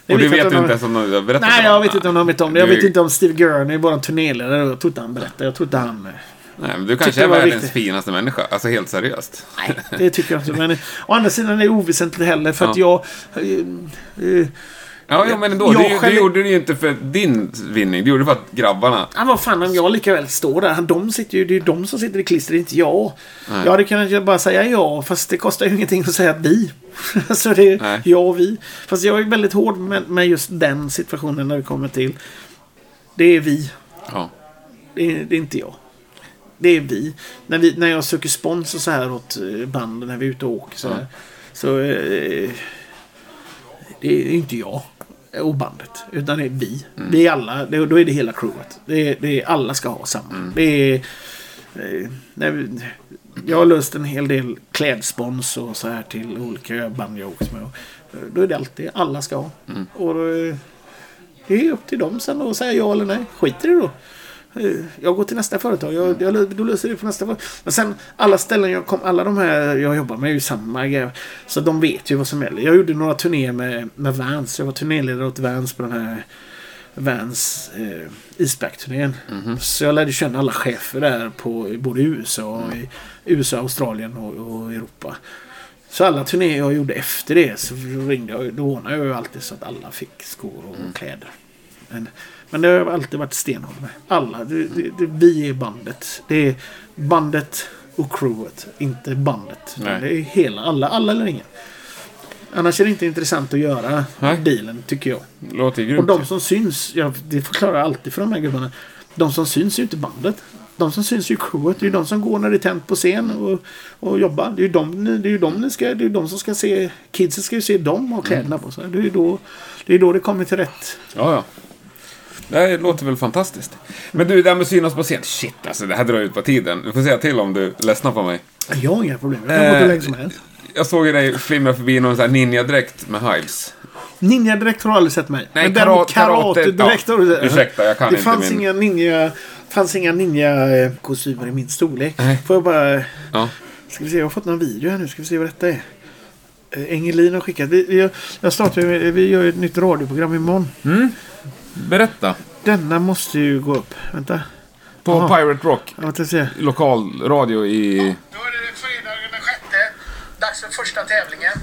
Och vet du om- inte ens om du har berättat Nej, om jag vet inte om de vet om det. Jag Du- vet inte om Steve Gurney, vår turnéledare. Jag tror inte han berättade. Jag tror inte han... eh, Nej, men du kanske är världens viktigt. finaste människa. Alltså helt seriöst. Nej, det tycker jag inte. Men eh, å andra sidan är det oväsentligt heller. För att jag... eh, eh, Ja, ja men ändå. Du, själv- du gjorde det ju inte för din vinning. Du gjorde det för att grabbarna... Ja, vad fan om jag lika väl står där. De sitter ju, det är ju de som sitter i klistret, inte jag. Nej. Jag hade kunnat bara säga ja, fast det kostar ju ingenting att säga vi. så det är Nej. jag och vi. Fast jag är väldigt hård med, med just den situationen när det kommer till... Det är vi. Ja. Det är, det är inte jag. Det är vi. När, vi. när jag söker spons och så här åt eh, banden när vi är ute och åker så här. Så... Eh, det är inte jag och bandet. Utan det är vi. Vi är alla. Det, då är det hela crewet. Det är, det är, alla ska ha samma. Det är... Eh, vi, jag har löst en hel del klädspons och så här till olika band jag åkt med. Eh, då är det alltid alla ska ha. Och då, eh, det är upp till dem sen att säga ja eller nej. Skiter i det då. Jag går till nästa företag. Jag, jag, då löser det på nästa företag. Men sen alla ställen jag kom, alla de här jag jobbar med är ju samma grejer. Så de vet ju vad som gäller. Jag gjorde några turnéer med, med Vans. Jag var turnéledare åt Vans på den här Vans eh, Eastback-turnén. Så jag lärde känna alla chefer där på i både USA, och i USA, Australien och, och Europa. Så alla turnéer jag gjorde efter det så ringde jag. Då ordnade jag ju alltid så att alla fick skor och kläder. Men, men det har alltid varit stenhårt med. Alla. Det, det, det, vi är bandet. Det är bandet och crewet. Inte bandet. Nej. Det är hela. Alla, alla eller ingen. Annars är det inte intressant att göra Nej. dealen, tycker jag. Låter ju Och grymt. de som syns, ja, det förklarar jag alltid för de här gubbarna. De som syns är ju inte bandet. De som syns är ju crewet. Det är ju de som går när det är tänt på scen och, och jobbar. Det är ju de, det är ju de, ni ska, det är de som ska se... Kidsen ska ju se dem och kläderna på sig. Det är ju då det, är då det kommer till rätt. Ja, ja. Det låter väl fantastiskt. Men du, det här med synas på scen. Shit, alltså det här drar ut på tiden. Du får säga till om du ledsnar på mig. Jag har inga problem. Jag kan gå Eh, hur länge som helst. Jag såg ju dig flimra förbi någon sån här ninja-dräkt med hives. Ninja-dräkt har du aldrig sett mig. Nej, Men karate- karate- karate-dräkt har du sett. Ursäkta, jag kan det inte fanns min- inga ninja... fanns inga ninja-kostymer i min storlek. Nej. Får jag bara... Ja. Ska vi se, jag har fått någon video här nu. Ska vi se vad detta är. Eh, Engelin har skickat. Vi, vi, jag startar vi gör ett nytt radioprogram imorgon. Berätta. Denna måste ju gå upp. Vänta. På Jaha. Pirate Rock. Jag måste se. Lokalradio i... Då är det fredagen den sjätte. Dags för första tävlingen.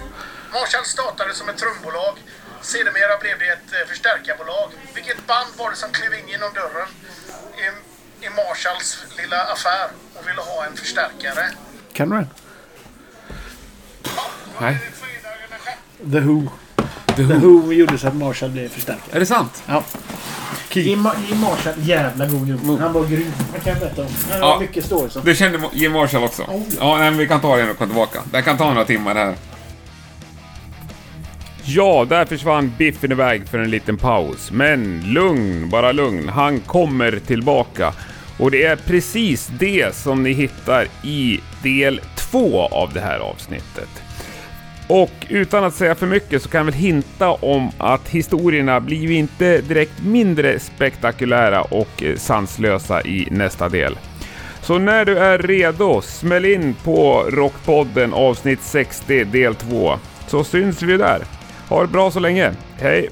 Marshall startade som ett trumbolag. Sedermera blev det ett eh, förstärkarbolag. Vilket band var det som klev in genom dörren i, i Marshalls lilla affär och ville ha en förstärkare? Kan du den? Nej. The Who. The The Who. Who gjorde så att Marshall blev förstärkare. Är det sant? Ja. Jim, Jim Marshall, jävla god gubbe. Han var grym. Det kan jag berätta om. Han har Ja. mycket stories om. Det kände Jim Marshall också. Ja, nej, men vi kan ta det när vi kommer tillbaka. Det kan ta några timmar här. Ja, där försvann Biffen iväg för en liten paus. Men lugn, bara lugn. Han kommer tillbaka. Och det är precis det som ni hittar i del två av det här avsnittet. Och utan att säga för mycket så kan jag väl hinta om att historierna blir ju inte direkt mindre spektakulära och eh, sanslösa i nästa del. Så när du är redo, smäll in på Rockpodden avsnitt 60 del 2. Så syns vi där. Ha det bra så länge. Hej!